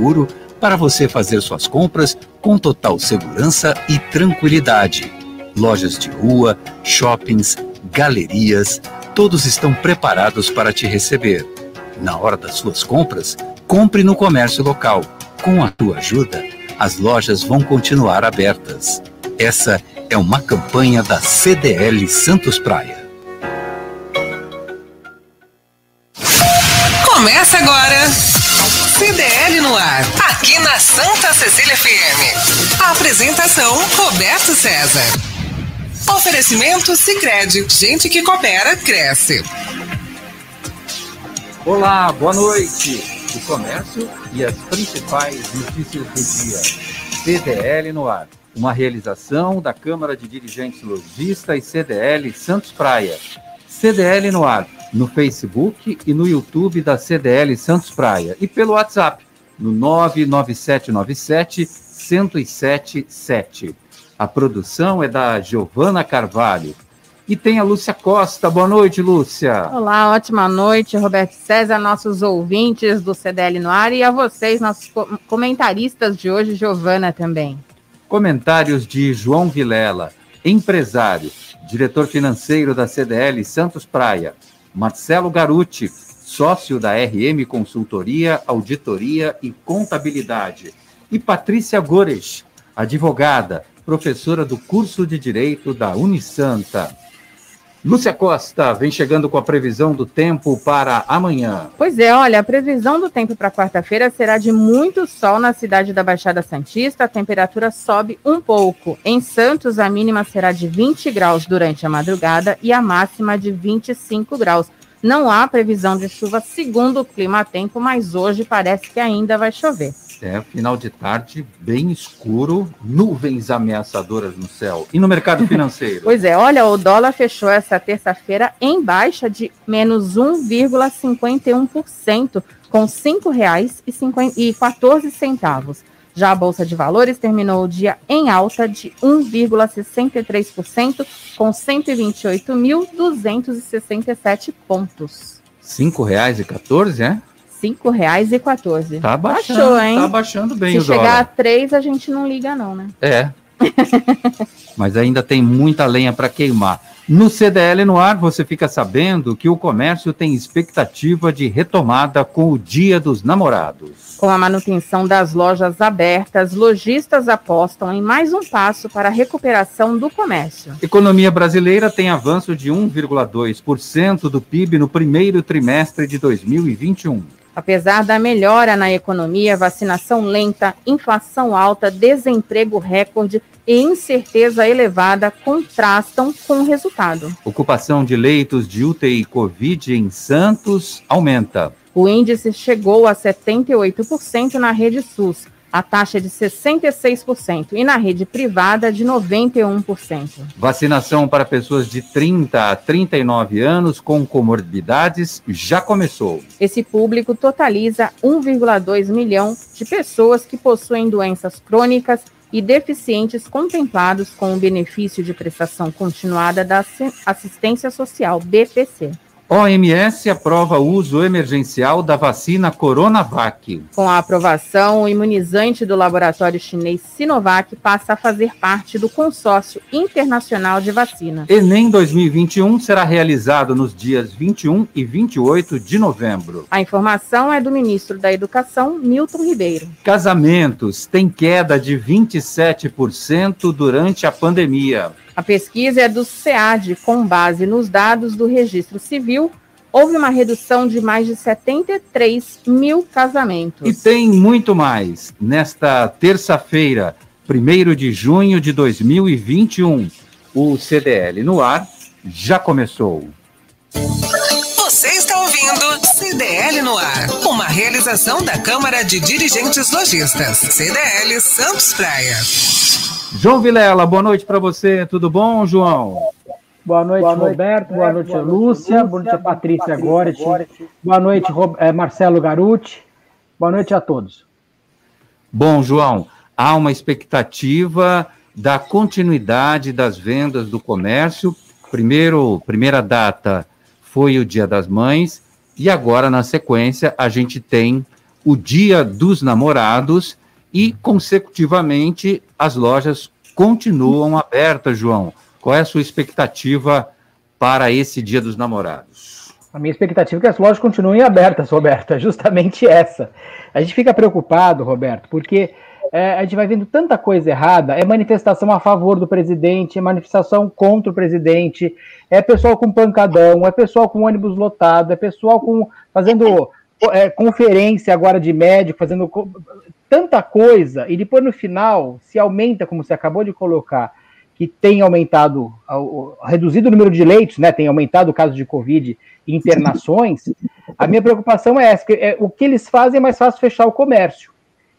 seguro para você fazer suas compras com total segurança e tranquilidade. Lojas de rua, shoppings, galerias, todos estão preparados para te receber. Na hora das suas compras, compre no comércio local. Com a tua ajuda, as lojas vão continuar abertas. Essa é uma campanha da CDL Santos Praia. Começa agora. No ar, aqui na Santa Cecília FM. A apresentação Roberto César. Oferecimento Sicredi, gente que coopera cresce. Olá, boa noite. O comércio e as principais notícias do dia. CDL no ar, uma realização da Câmara de Dirigentes Logista e CDL Santos Praia. CDL no ar no Facebook e no YouTube da CDL Santos Praia e pelo WhatsApp no 99797 1077. A produção é da Giovana Carvalho. E tem a Lúcia Costa. Boa noite, Lúcia. Olá, ótima noite, Roberto César, nossos ouvintes do CDL no ar e a vocês, nossos comentaristas de hoje, Giovana também. Comentários de João Vilela, empresário, diretor financeiro da CDL Santos Praia. Marcelo Garuti, sócio da RM Consultoria, Auditoria e Contabilidade. E Patrícia Gores, advogada, professora do curso de Direito da Unisanta. Lúcia Costa vem chegando com a previsão do tempo para amanhã. Pois é, olha, a previsão do tempo para quarta-feira será de muito sol na cidade da Baixada Santista. A temperatura sobe um pouco. Em Santos, a mínima será de 20 graus durante a madrugada e a máxima de 25 graus. Não há previsão de chuva segundo o clima tempo, mas hoje parece que ainda vai chover. É, final de tarde bem escuro, nuvens ameaçadoras no céu. E no mercado financeiro? pois é, olha, o dólar fechou essa terça-feira em baixa de menos 1,51%, com R$ 5,14. Já a Bolsa de Valores terminou o dia em alta de 1,63%, com 128.267 pontos. R$ 5,14, é? cinco reais e quatorze. Tá baixando, Baixou, hein? Tá baixando bem Se chegar dólar. a três, a gente não liga não, né? É. Mas ainda tem muita lenha para queimar. No CDL no ar, você fica sabendo que o comércio tem expectativa de retomada com o Dia dos Namorados. Com a manutenção das lojas abertas, lojistas apostam em mais um passo para a recuperação do comércio. Economia brasileira tem avanço de 1,2% do PIB no primeiro trimestre de 2021. Apesar da melhora na economia, vacinação lenta, inflação alta, desemprego recorde e incerteza elevada contrastam com o resultado. Ocupação de leitos de UTI Covid em Santos aumenta. O índice chegou a 78% na rede SUS a taxa é de 66% e na rede privada de 91%. Vacinação para pessoas de 30 a 39 anos com comorbidades já começou. Esse público totaliza 1,2 milhão de pessoas que possuem doenças crônicas e deficientes contemplados com o benefício de prestação continuada da assistência social BPC. OMS aprova o uso emergencial da vacina Coronavac. Com a aprovação, o imunizante do laboratório chinês Sinovac passa a fazer parte do consórcio internacional de vacina. Enem 2021 será realizado nos dias 21 e 28 de novembro. A informação é do ministro da Educação, Milton Ribeiro. Casamentos têm queda de 27% durante a pandemia. A pesquisa é do SEAD, com base nos dados do registro civil. Houve uma redução de mais de 73 mil casamentos. E tem muito mais. Nesta terça-feira, 1 de junho de 2021, o CDL no ar já começou. Você está ouvindo CDL no ar, uma realização da Câmara de Dirigentes Lojistas, CDL Santos Praia. João Vilela, boa noite para você. Tudo bom, João? Boa noite, boa noite Roberto. Boa noite, boa Lúcia. Boa noite, a Patrícia Goretti. Boa noite, é, Marcelo Garuti. Boa noite a todos. Bom, João, há uma expectativa da continuidade das vendas do comércio. Primeiro, primeira data foi o Dia das Mães e agora na sequência a gente tem o Dia dos Namorados e, consecutivamente, as lojas continuam abertas, João. Qual é a sua expectativa para esse Dia dos Namorados? A minha expectativa é que as lojas continuem abertas, Roberto, é justamente essa. A gente fica preocupado, Roberto, porque é, a gente vai vendo tanta coisa errada, é manifestação a favor do presidente, é manifestação contra o presidente, é pessoal com pancadão, é pessoal com ônibus lotado, é pessoal com fazendo é, conferência agora de médico, fazendo tanta coisa, e depois no final se aumenta, como você acabou de colocar, que tem aumentado, reduzido o número de leitos, né? Tem aumentado o caso de Covid e internações. A minha preocupação é essa: que, é, o que eles fazem é mais fácil fechar o comércio.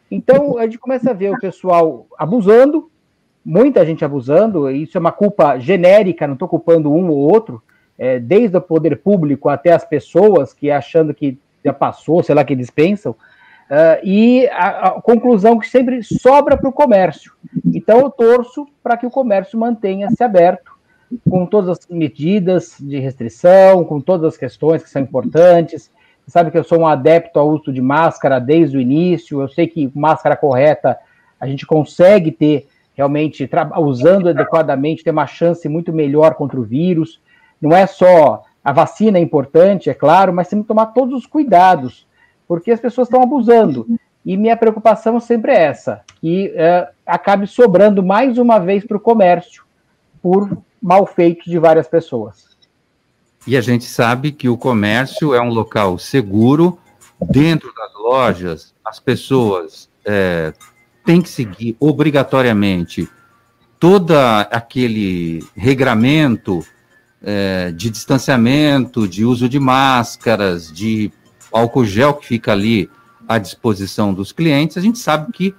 Então a gente começa a ver o pessoal abusando, muita gente abusando, isso é uma culpa genérica, não estou culpando um ou outro, é, desde o poder público até as pessoas que achando que já passou, sei lá, que eles pensam, Uh, e a, a, conclusão que sempre sobra para o comércio. Então, eu torço para que o comércio mantenha-se aberto, com todas as medidas de restrição, com todas as questões que são importantes. Você sabe que eu sou um adepto ao uso de máscara desde o início. Eu sei que máscara correta a gente consegue ter realmente, usando adequadamente, ter uma chance muito melhor contra o vírus. Não é só a vacina é importante, é claro, mas temos que tomar todos os cuidados porque as pessoas estão abusando. E minha preocupação sempre é essa, que é, acabe sobrando mais uma vez para o comércio por malfeitos de várias pessoas. E a gente sabe que o comércio é um local seguro. Dentro das lojas, as pessoas é, têm que seguir obrigatoriamente todo aquele regramento é, de distanciamento, de uso de máscaras, de álcool gel que fica ali à disposição dos clientes, a gente sabe que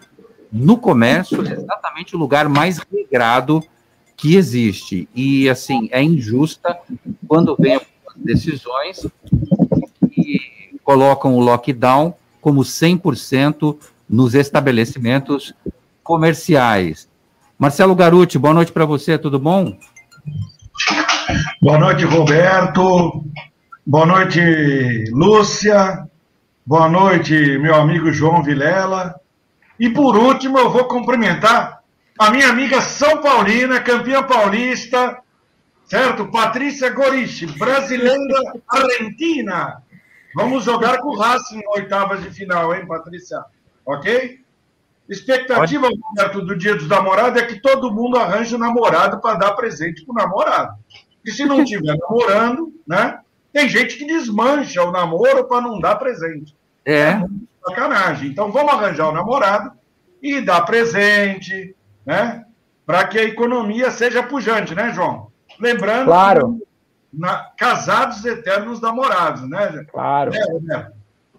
no comércio é exatamente o lugar mais regrado que existe. E, assim, é injusta quando vem decisões que colocam o lockdown como 100% nos estabelecimentos comerciais. Marcelo Garuti, boa noite para você, tudo bom? Boa noite, Roberto. Boa noite, Lúcia. Boa noite, meu amigo João Vilela. E por último, eu vou cumprimentar a minha amiga São Paulina, campeã paulista, certo? Patrícia Gorichi, brasileira argentina. Vamos jogar com o Racing oitavas de final, hein, Patrícia? Ok? Expectativa, Roberto, do Dia dos Namorados é que todo mundo arranje um namorado para dar presente para o namorado. E se não estiver namorando, né? Tem gente que desmancha o namoro para não dar presente. É. é sacanagem. Então vamos arranjar o namorado e dar presente, né? Para que a economia seja pujante, né, João? Lembrando. Claro. Que, na, casados eternos namorados, né? Claro. É, né?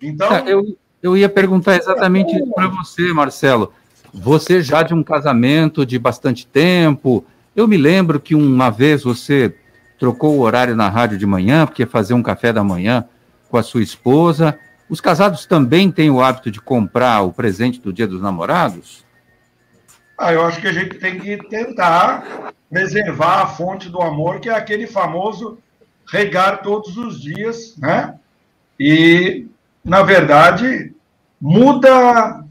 Então. É, eu, eu ia perguntar exatamente isso para você, Marcelo. Você já de um casamento de bastante tempo. Eu me lembro que uma vez você trocou o horário na rádio de manhã, porque fazer um café da manhã com a sua esposa. Os casados também têm o hábito de comprar o presente do Dia dos Namorados? Ah, eu acho que a gente tem que tentar preservar a fonte do amor, que é aquele famoso regar todos os dias, né? E, na verdade, muda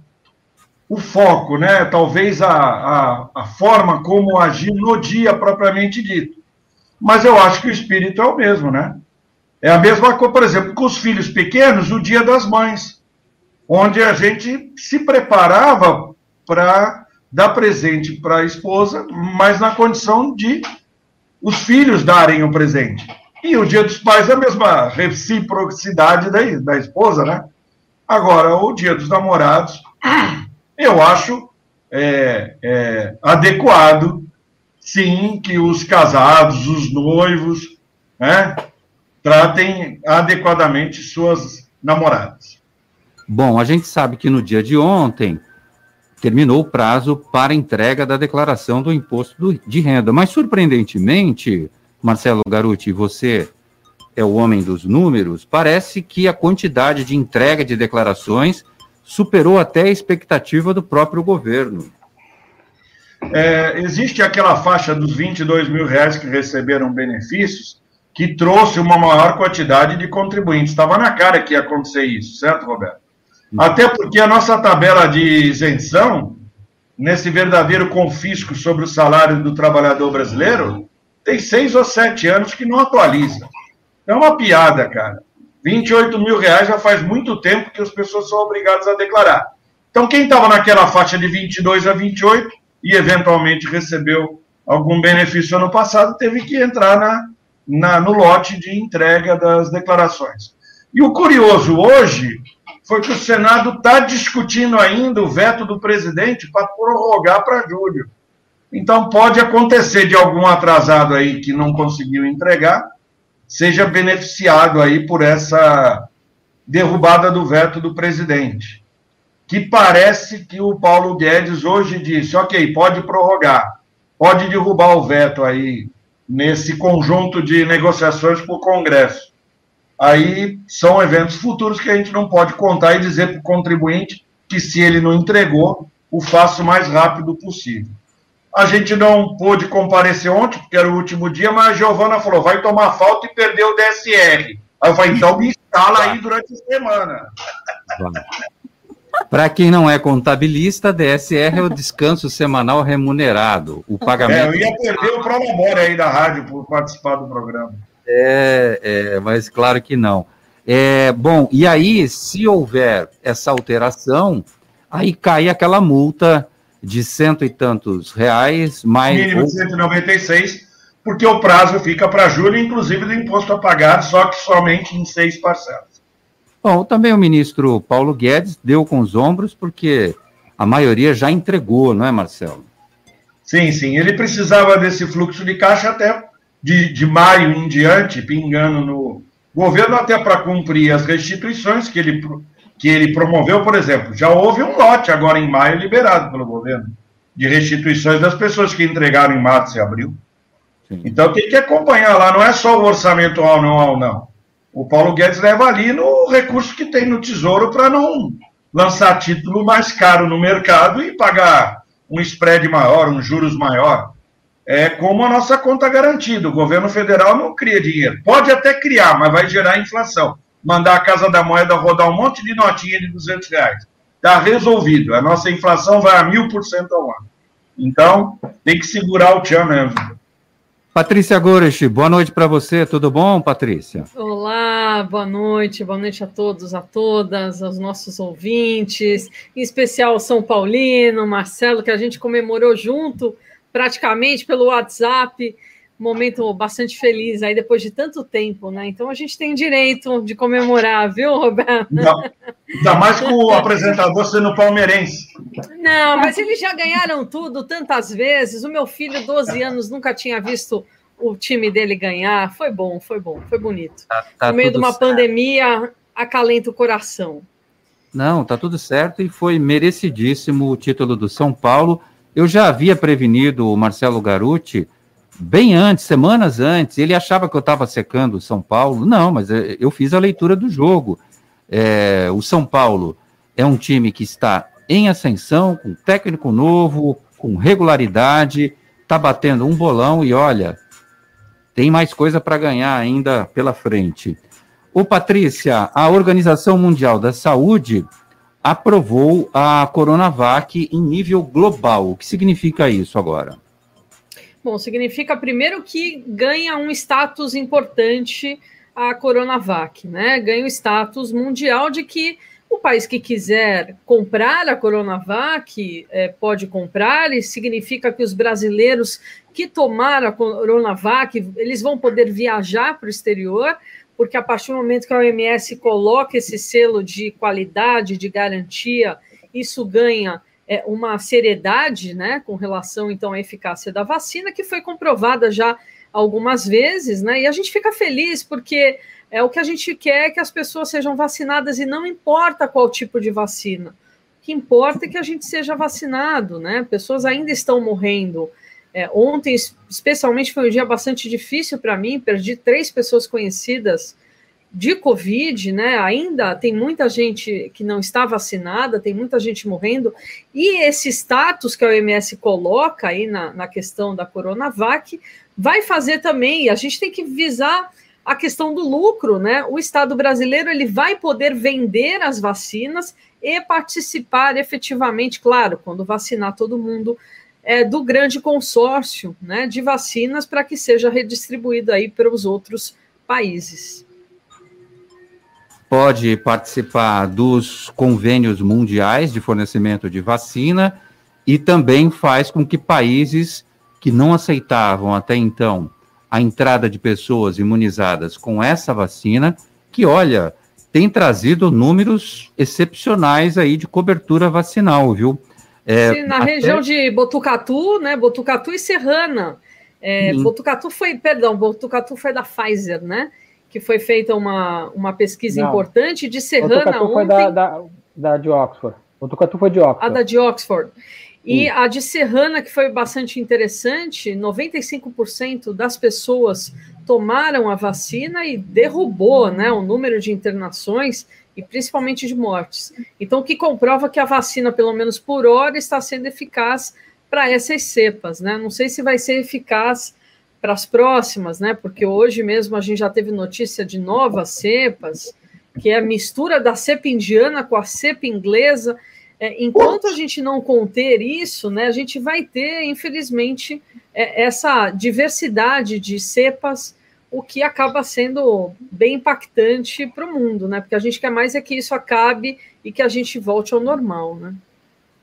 o foco, né? Talvez a, a, a forma como agir no dia propriamente dito mas eu acho que o espírito é o mesmo, né? É a mesma coisa, por exemplo, com os filhos pequenos, o Dia das Mães, onde a gente se preparava para dar presente para a esposa, mas na condição de os filhos darem o presente. E o Dia dos Pais é a mesma reciprocidade da, da esposa, né? Agora, o Dia dos Namorados, eu acho é, é, adequado sim, que os casados, os noivos, né, tratem adequadamente suas namoradas. Bom, a gente sabe que no dia de ontem terminou o prazo para entrega da declaração do imposto de renda, mas surpreendentemente, Marcelo Garuti, você é o homem dos números, parece que a quantidade de entrega de declarações superou até a expectativa do próprio governo. É, existe aquela faixa dos 22 mil reais que receberam benefícios, que trouxe uma maior quantidade de contribuintes. Estava na cara que ia acontecer isso, certo, Roberto? Até porque a nossa tabela de isenção, nesse verdadeiro confisco sobre o salário do trabalhador brasileiro, tem seis ou sete anos que não atualiza. É uma piada, cara. 28 mil reais já faz muito tempo que as pessoas são obrigadas a declarar. Então, quem estava naquela faixa de 22 a 28 e eventualmente recebeu algum benefício ano passado, teve que entrar na, na, no lote de entrega das declarações. E o curioso hoje foi que o Senado está discutindo ainda o veto do presidente para prorrogar para julho. Então, pode acontecer de algum atrasado aí que não conseguiu entregar, seja beneficiado aí por essa derrubada do veto do presidente. Que parece que o Paulo Guedes hoje disse: ok, pode prorrogar, pode derrubar o veto aí nesse conjunto de negociações para o Congresso. Aí são eventos futuros que a gente não pode contar e dizer para o contribuinte que, se ele não entregou, o faça o mais rápido possível. A gente não pôde comparecer ontem, porque era o último dia, mas a Giovana falou: vai tomar falta e perder o DSR. Aí eu falei: então me instala aí durante a semana. Para quem não é contabilista, DSR é o descanso semanal remunerado. O pagamento. É, eu ia perder o Prolabore aí da rádio por participar do programa. É, é mas claro que não. É, bom, e aí, se houver essa alteração, aí cai aquela multa de cento e tantos reais, mais. Mínimo de 196, porque o prazo fica para julho, inclusive do imposto a pagar, só que somente em seis parcelas. Bom, também o ministro Paulo Guedes deu com os ombros, porque a maioria já entregou, não é, Marcelo? Sim, sim. Ele precisava desse fluxo de caixa até de, de maio em diante, pingando no governo, até para cumprir as restituições que ele que ele promoveu, por exemplo, já houve um lote agora em maio liberado pelo governo de restituições das pessoas que entregaram em março e abril. Sim. Então tem que acompanhar lá, não é só o orçamento anual, não. O Paulo Guedes leva ali no recurso que tem no Tesouro para não lançar título mais caro no mercado e pagar um spread maior, um juros maior. É como a nossa conta garantida. O governo federal não cria dinheiro. Pode até criar, mas vai gerar inflação mandar a Casa da Moeda rodar um monte de notinha de 200 reais. Está resolvido. A nossa inflação vai a mil por cento ao ano. Então, tem que segurar o tchan mesmo. Patrícia Goresch, boa noite para você. Tudo bom, Patrícia? Olá, boa noite. Boa noite a todos, a todas, aos nossos ouvintes, em especial São Paulino, Marcelo, que a gente comemorou junto, praticamente pelo WhatsApp momento bastante feliz aí depois de tanto tempo, né? Então a gente tem direito de comemorar, viu, Roberto? Não, ainda mais com o apresentador sendo palmeirense. Não, mas eles já ganharam tudo tantas vezes. O meu filho, 12 anos, nunca tinha visto o time dele ganhar. Foi bom, foi bom, foi bonito. Tá, tá no meio de uma certo. pandemia, acalenta o coração. Não, tá tudo certo e foi merecidíssimo o título do São Paulo. Eu já havia prevenido o Marcelo Garuti bem antes, semanas antes, ele achava que eu estava secando o São Paulo. Não, mas é, eu fiz a leitura do jogo. É, o São Paulo é um time que está em ascensão, com técnico novo, com regularidade, está batendo um bolão e olha, tem mais coisa para ganhar ainda pela frente. Ô Patrícia, a Organização Mundial da Saúde aprovou a Coronavac em nível global. O que significa isso agora? Bom, significa primeiro que ganha um status importante a Coronavac, né? Ganha o status mundial de que o país que quiser comprar a Coronavac é, pode comprar, e significa que os brasileiros que tomaram a Coronavac, eles vão poder viajar para o exterior, porque a partir do momento que a OMS coloca esse selo de qualidade, de garantia, isso ganha é, uma seriedade né, com relação então à eficácia da vacina, que foi comprovada já algumas vezes, né? E a gente fica feliz porque é o que a gente quer que as pessoas sejam vacinadas e não importa qual tipo de vacina. O que importa é que a gente seja vacinado, né? Pessoas ainda estão morrendo. É, ontem, especialmente, foi um dia bastante difícil para mim. Perdi três pessoas conhecidas de Covid, né? Ainda tem muita gente que não está vacinada, tem muita gente morrendo, e esse status que a OMS coloca aí na, na questão da Coronavac vai fazer também, a gente tem que visar a questão do lucro, né? O Estado brasileiro ele vai poder vender as vacinas e participar efetivamente, claro, quando vacinar todo mundo, é, do grande consórcio né, de vacinas para que seja redistribuído aí para os outros países. Pode participar dos convênios mundiais de fornecimento de vacina e também faz com que países que não aceitavam até então a entrada de pessoas imunizadas com essa vacina, que olha, tem trazido números excepcionais aí de cobertura vacinal, viu? É, Sim, na até... região de Botucatu, né? Botucatu e Serrana. É, Botucatu foi, perdão, Botucatu foi da Pfizer, né? Que foi feita uma, uma pesquisa Não. importante de Serrana ontem. foi da, da, da de Oxford. Botucatu foi de Oxford. A da de Oxford. E a de Serrana, que foi bastante interessante, 95% das pessoas tomaram a vacina e derrubou né, o número de internações e principalmente de mortes. Então, o que comprova que a vacina, pelo menos por hora, está sendo eficaz para essas cepas. Né? Não sei se vai ser eficaz para as próximas, né? Porque hoje mesmo a gente já teve notícia de novas cepas, que é a mistura da cepa indiana com a cepa inglesa. É, enquanto a gente não conter isso, né, a gente vai ter, infelizmente, é, essa diversidade de cepas, o que acaba sendo bem impactante para o mundo, né? Porque a gente quer mais é que isso acabe e que a gente volte ao normal, né?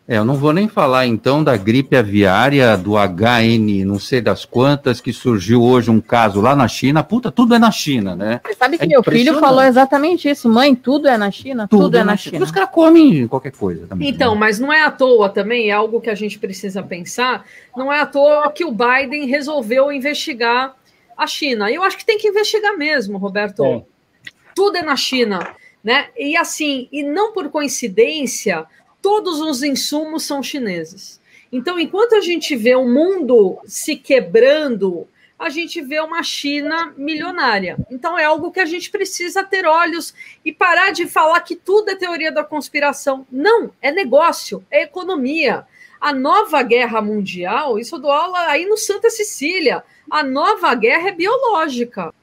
É, eu não vou nem falar então da gripe aviária, do HN, não sei das quantas, que surgiu hoje um caso lá na China. Puta, tudo é na China, né? Você sabe que é meu filho falou exatamente isso. Mãe, tudo é na China? Tudo, tudo é, é na China. China. Os caras comem qualquer coisa também. Então, né? mas não é à toa também, é algo que a gente precisa pensar. Não é à toa que o Biden resolveu investigar a China. Eu acho que tem que investigar mesmo, Roberto. É. Tudo é na China, né? E assim, e não por coincidência todos os insumos são chineses. Então, enquanto a gente vê o mundo se quebrando, a gente vê uma China milionária. Então, é algo que a gente precisa ter olhos e parar de falar que tudo é teoria da conspiração. Não, é negócio, é economia. A nova guerra mundial, isso eu dou aula aí no Santa Cecília, a nova guerra é biológica.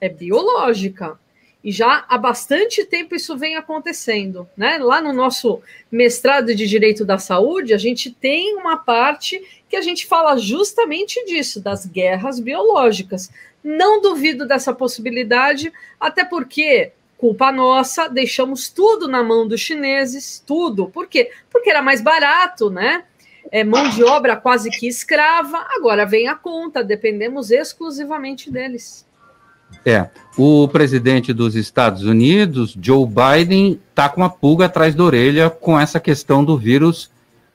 É biológica. E já há bastante tempo isso vem acontecendo. Né? Lá no nosso mestrado de Direito da Saúde, a gente tem uma parte que a gente fala justamente disso, das guerras biológicas. Não duvido dessa possibilidade, até porque, culpa nossa, deixamos tudo na mão dos chineses, tudo. Por quê? Porque era mais barato, né? É mão de obra quase que escrava, agora vem a conta, dependemos exclusivamente deles. É, o presidente dos Estados Unidos, Joe Biden, está com uma pulga atrás da orelha com essa questão do vírus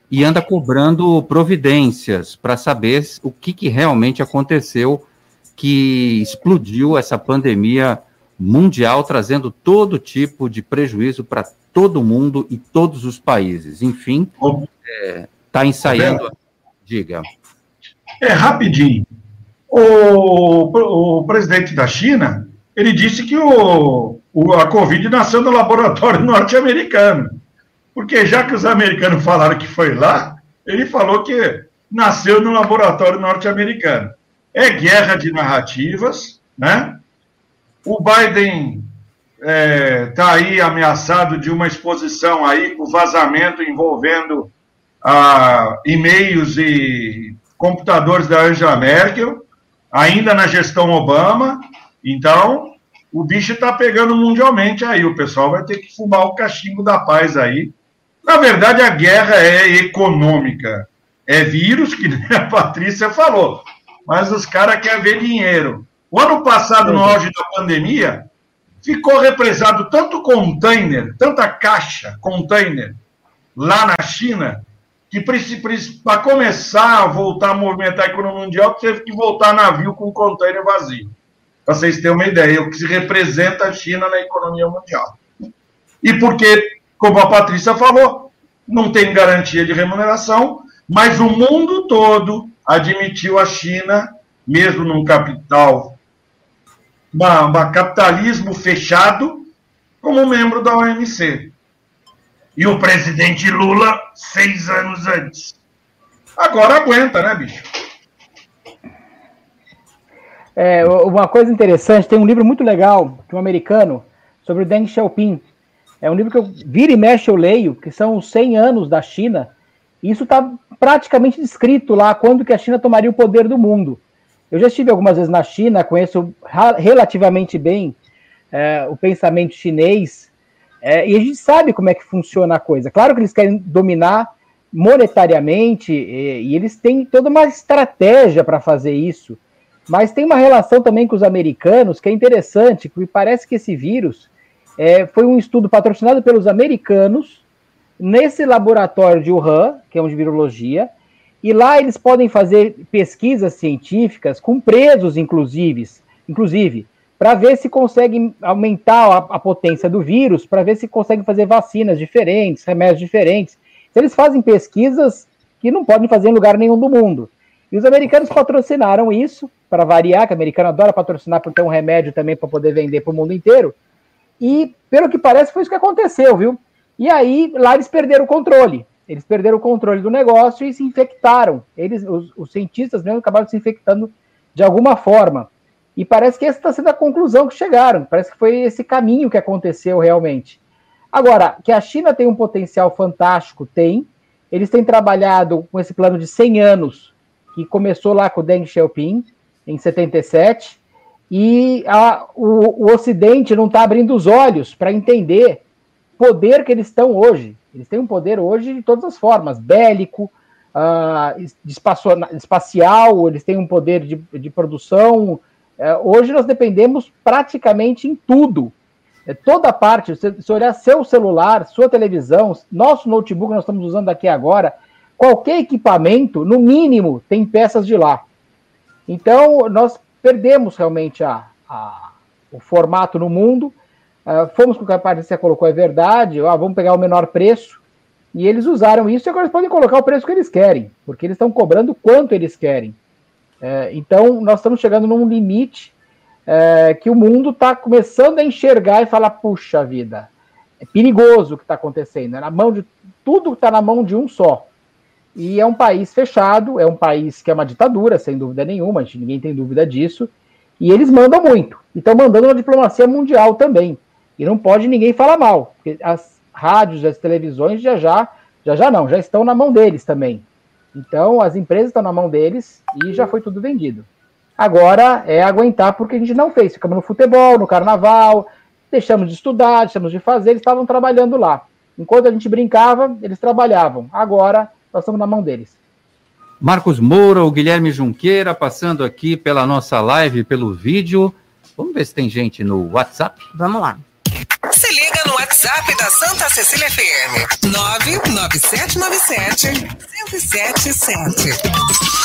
e anda cobrando providências para saber o que, que realmente aconteceu que explodiu essa pandemia mundial, trazendo todo tipo de prejuízo para todo mundo e todos os países. Enfim, está é, tá ensaiando. Diga. É rapidinho. O, o presidente da China, ele disse que o, o, a Covid nasceu no laboratório norte-americano. Porque já que os americanos falaram que foi lá, ele falou que nasceu no laboratório norte-americano. É guerra de narrativas, né? O Biden está é, tá aí ameaçado de uma exposição aí com vazamento envolvendo ah, e-mails e computadores da Angela Merkel ainda na gestão Obama. Então, o bicho está pegando mundialmente aí. O pessoal vai ter que fumar o cachimbo da paz aí. Na verdade, a guerra é econômica. É vírus, que a Patrícia falou. Mas os caras querem ver dinheiro. O ano passado, no auge da pandemia, ficou represado tanto container, tanta caixa, container, lá na China, que para começar a voltar a movimentar a economia mundial, teve que voltar navio com container vazio. Para vocês terem uma ideia, o que se representa a China na economia mundial. E porque, como a Patrícia falou, não tem garantia de remuneração, mas o mundo todo admitiu a China, mesmo num capital, um capitalismo fechado, como membro da OMC e o presidente Lula seis anos antes. Agora aguenta, né, bicho? É, uma coisa interessante, tem um livro muito legal de um americano sobre o Deng Xiaoping. É um livro que eu vira e mexe eu leio, que são os 100 anos da China. E isso está praticamente descrito lá, quando que a China tomaria o poder do mundo. Eu já estive algumas vezes na China, conheço relativamente bem é, o pensamento chinês, é, e a gente sabe como é que funciona a coisa. Claro que eles querem dominar monetariamente, e, e eles têm toda uma estratégia para fazer isso. Mas tem uma relação também com os americanos que é interessante, que parece que esse vírus é, foi um estudo patrocinado pelos americanos nesse laboratório de Wuhan, que é um de virologia, e lá eles podem fazer pesquisas científicas com presos, inclusive, inclusive para ver se conseguem aumentar a, a potência do vírus, para ver se conseguem fazer vacinas diferentes, remédios diferentes. Eles fazem pesquisas que não podem fazer em lugar nenhum do mundo. E os americanos patrocinaram isso, para variar, que o americano adora patrocinar por ter um remédio também para poder vender para o mundo inteiro. E, pelo que parece, foi isso que aconteceu, viu? E aí, lá eles perderam o controle. Eles perderam o controle do negócio e se infectaram. Eles, os, os cientistas mesmo acabaram se infectando de alguma forma. E parece que essa está sendo a conclusão que chegaram. Parece que foi esse caminho que aconteceu realmente. Agora, que a China tem um potencial fantástico, tem. Eles têm trabalhado com esse plano de 100 anos, que começou lá com o Deng Xiaoping, em 77, e a, o, o Ocidente não está abrindo os olhos para entender o poder que eles estão hoje. Eles têm um poder hoje de todas as formas, bélico, uh, espacial, eles têm um poder de, de produção. Uh, hoje nós dependemos praticamente em tudo. É, toda parte, se, se olhar seu celular, sua televisão, nosso notebook que nós estamos usando aqui agora, qualquer equipamento, no mínimo, tem peças de lá. Então, nós perdemos realmente a, a o formato no mundo. Uh, fomos com o que a Patrícia colocou, é verdade. Ah, vamos pegar o menor preço. E eles usaram isso e agora eles podem colocar o preço que eles querem, porque eles estão cobrando quanto eles querem. É, então, nós estamos chegando num limite é, que o mundo está começando a enxergar e falar: puxa vida, é perigoso o que está acontecendo. É na mão de tudo está na mão de um só. E é um país fechado, é um país que é uma ditadura, sem dúvida nenhuma, ninguém tem dúvida disso. E eles mandam muito. E estão mandando uma diplomacia mundial também. E não pode ninguém falar mal, porque as rádios, as televisões já já, já já não, já estão na mão deles também. Então as empresas estão na mão deles e já foi tudo vendido. Agora é aguentar porque a gente não fez. Ficamos no futebol, no carnaval, deixamos de estudar, deixamos de fazer, eles estavam trabalhando lá. Enquanto a gente brincava, eles trabalhavam. Agora nós estamos na mão deles. Marcos Moura, o Guilherme Junqueira, passando aqui pela nossa live, pelo vídeo. Vamos ver se tem gente no WhatsApp. Vamos lá. WhatsApp da Santa Cecília FM. 99797 1077.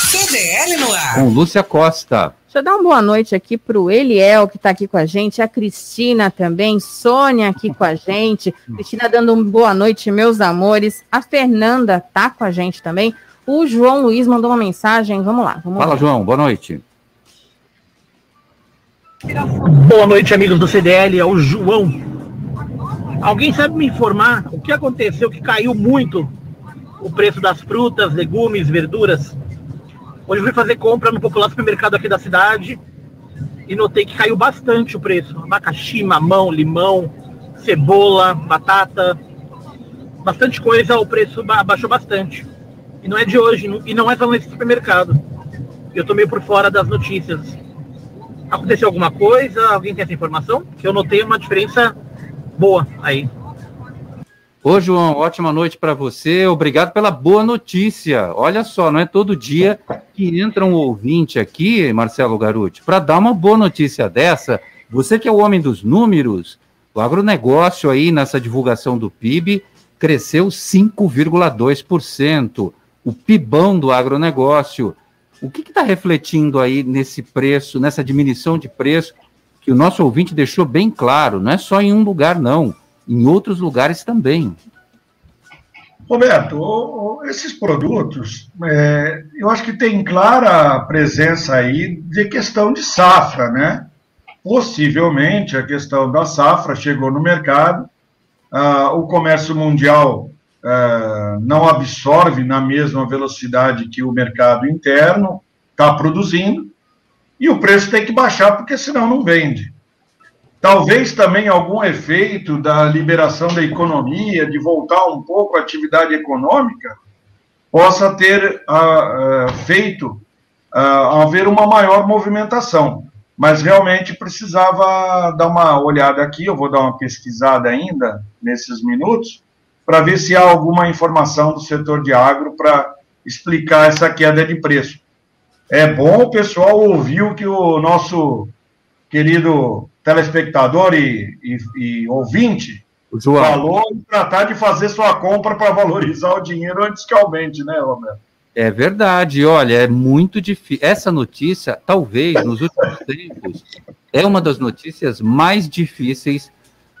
CDL no ar. Com Lúcia Costa. Deixa eu dar uma boa noite aqui para o Eliel, que está aqui com a gente, a Cristina também, Sônia aqui com a gente, Cristina dando uma boa noite, meus amores, a Fernanda tá com a gente também, o João Luiz mandou uma mensagem, vamos lá. Vamos Fala, lá. João, boa noite. Boa noite, amigos do CDL, é o João. Alguém sabe me informar o que aconteceu que caiu muito o preço das frutas, legumes, verduras Hoje eu fui fazer compra no popular supermercado aqui da cidade e notei que caiu bastante o preço. Abacaxi, mamão, limão, cebola, batata, bastante coisa, o preço abaixou bastante. E não é de hoje, e não é só nesse supermercado. Eu tô meio por fora das notícias. Aconteceu alguma coisa? Alguém tem essa informação? Que eu notei uma diferença boa aí. Ô, João, ótima noite para você. Obrigado pela boa notícia. Olha só, não é todo dia que entra um ouvinte aqui, Marcelo Garuti, para dar uma boa notícia dessa. Você que é o homem dos números, o agronegócio aí nessa divulgação do PIB cresceu 5,2%. O PIBão do agronegócio. O que está refletindo aí nesse preço, nessa diminuição de preço, que o nosso ouvinte deixou bem claro, não é só em um lugar, não em outros lugares também. Roberto, esses produtos, é, eu acho que tem clara presença aí de questão de safra, né? Possivelmente a questão da safra chegou no mercado, ah, o comércio mundial ah, não absorve na mesma velocidade que o mercado interno está produzindo, e o preço tem que baixar, porque senão não vende. Talvez também algum efeito da liberação da economia, de voltar um pouco à atividade econômica, possa ter uh, uh, feito uh, haver uma maior movimentação. Mas realmente precisava dar uma olhada aqui, eu vou dar uma pesquisada ainda nesses minutos, para ver se há alguma informação do setor de agro para explicar essa queda de preço. É bom o pessoal ouvir o que o nosso querido telespectador e, e, e ouvinte João. falou e tratar de fazer sua compra para valorizar o dinheiro antes que aumente, né, Roberto? É verdade, olha, é muito difícil. Essa notícia, talvez, nos últimos tempos, é uma das notícias mais difíceis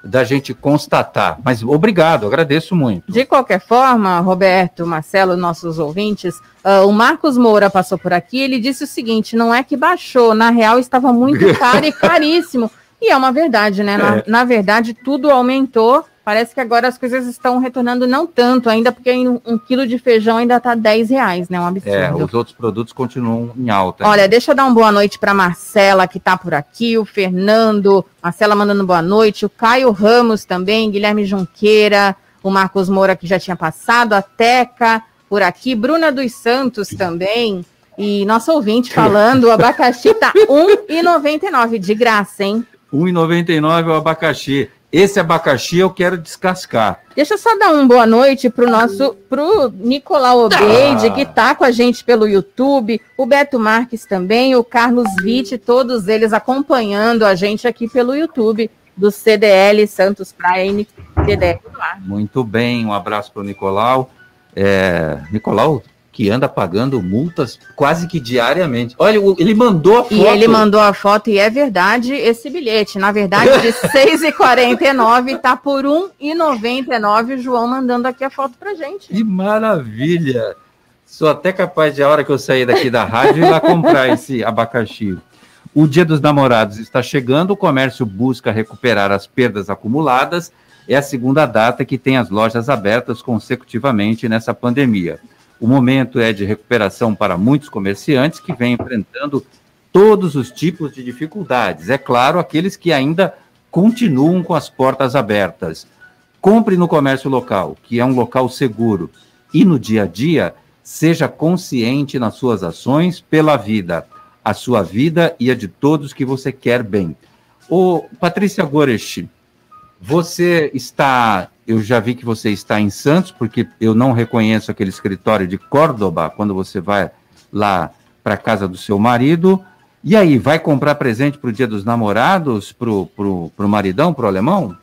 da gente constatar. Mas obrigado, agradeço muito. De qualquer forma, Roberto, Marcelo, nossos ouvintes, uh, o Marcos Moura passou por aqui, ele disse o seguinte: não é que baixou, na real estava muito caro e caríssimo. E é uma verdade, né? Na, é. na, verdade, tudo aumentou. Parece que agora as coisas estão retornando não tanto ainda, porque um, um quilo de feijão ainda está 10 reais, né? Um absurdo. É, os outros produtos continuam em alta. Olha, deixa eu dar uma boa noite para Marcela, que está por aqui, o Fernando, Marcela mandando boa noite, o Caio Ramos também, Guilherme Junqueira, o Marcos Moura, que já tinha passado, a Teca por aqui, Bruna dos Santos também. E nosso ouvinte falando, o abacaxi tá R$1,99 de graça, hein? 1,99 o abacaxi. Esse abacaxi eu quero descascar. Deixa eu só dar uma boa noite pro nosso, pro Nicolau Obeide, ah. que tá com a gente pelo YouTube, o Beto Marques também, o Carlos Vitti, todos eles acompanhando a gente aqui pelo YouTube do CDL Santos Praia CDL Muito bem, um abraço pro Nicolau. É, Nicolau, que anda pagando multas quase que diariamente. Olha, ele mandou a foto. E ele mandou a foto, e é verdade esse bilhete. Na verdade, de R$ 6,49 está por R$ 1,99. O João mandando aqui a foto pra gente. Que maravilha! Sou até capaz de, a hora que eu sair daqui da rádio, ir lá comprar esse abacaxi. O Dia dos Namorados está chegando, o comércio busca recuperar as perdas acumuladas. É a segunda data que tem as lojas abertas consecutivamente nessa pandemia. O momento é de recuperação para muitos comerciantes que vêm enfrentando todos os tipos de dificuldades. É claro, aqueles que ainda continuam com as portas abertas. Compre no comércio local, que é um local seguro. E no dia a dia, seja consciente nas suas ações pela vida, a sua vida e a de todos que você quer bem. Ô, Patrícia Goresch, você está eu já vi que você está em Santos, porque eu não reconheço aquele escritório de Córdoba, quando você vai lá para casa do seu marido. E aí, vai comprar presente para o Dia dos Namorados, para o maridão, para o alemão?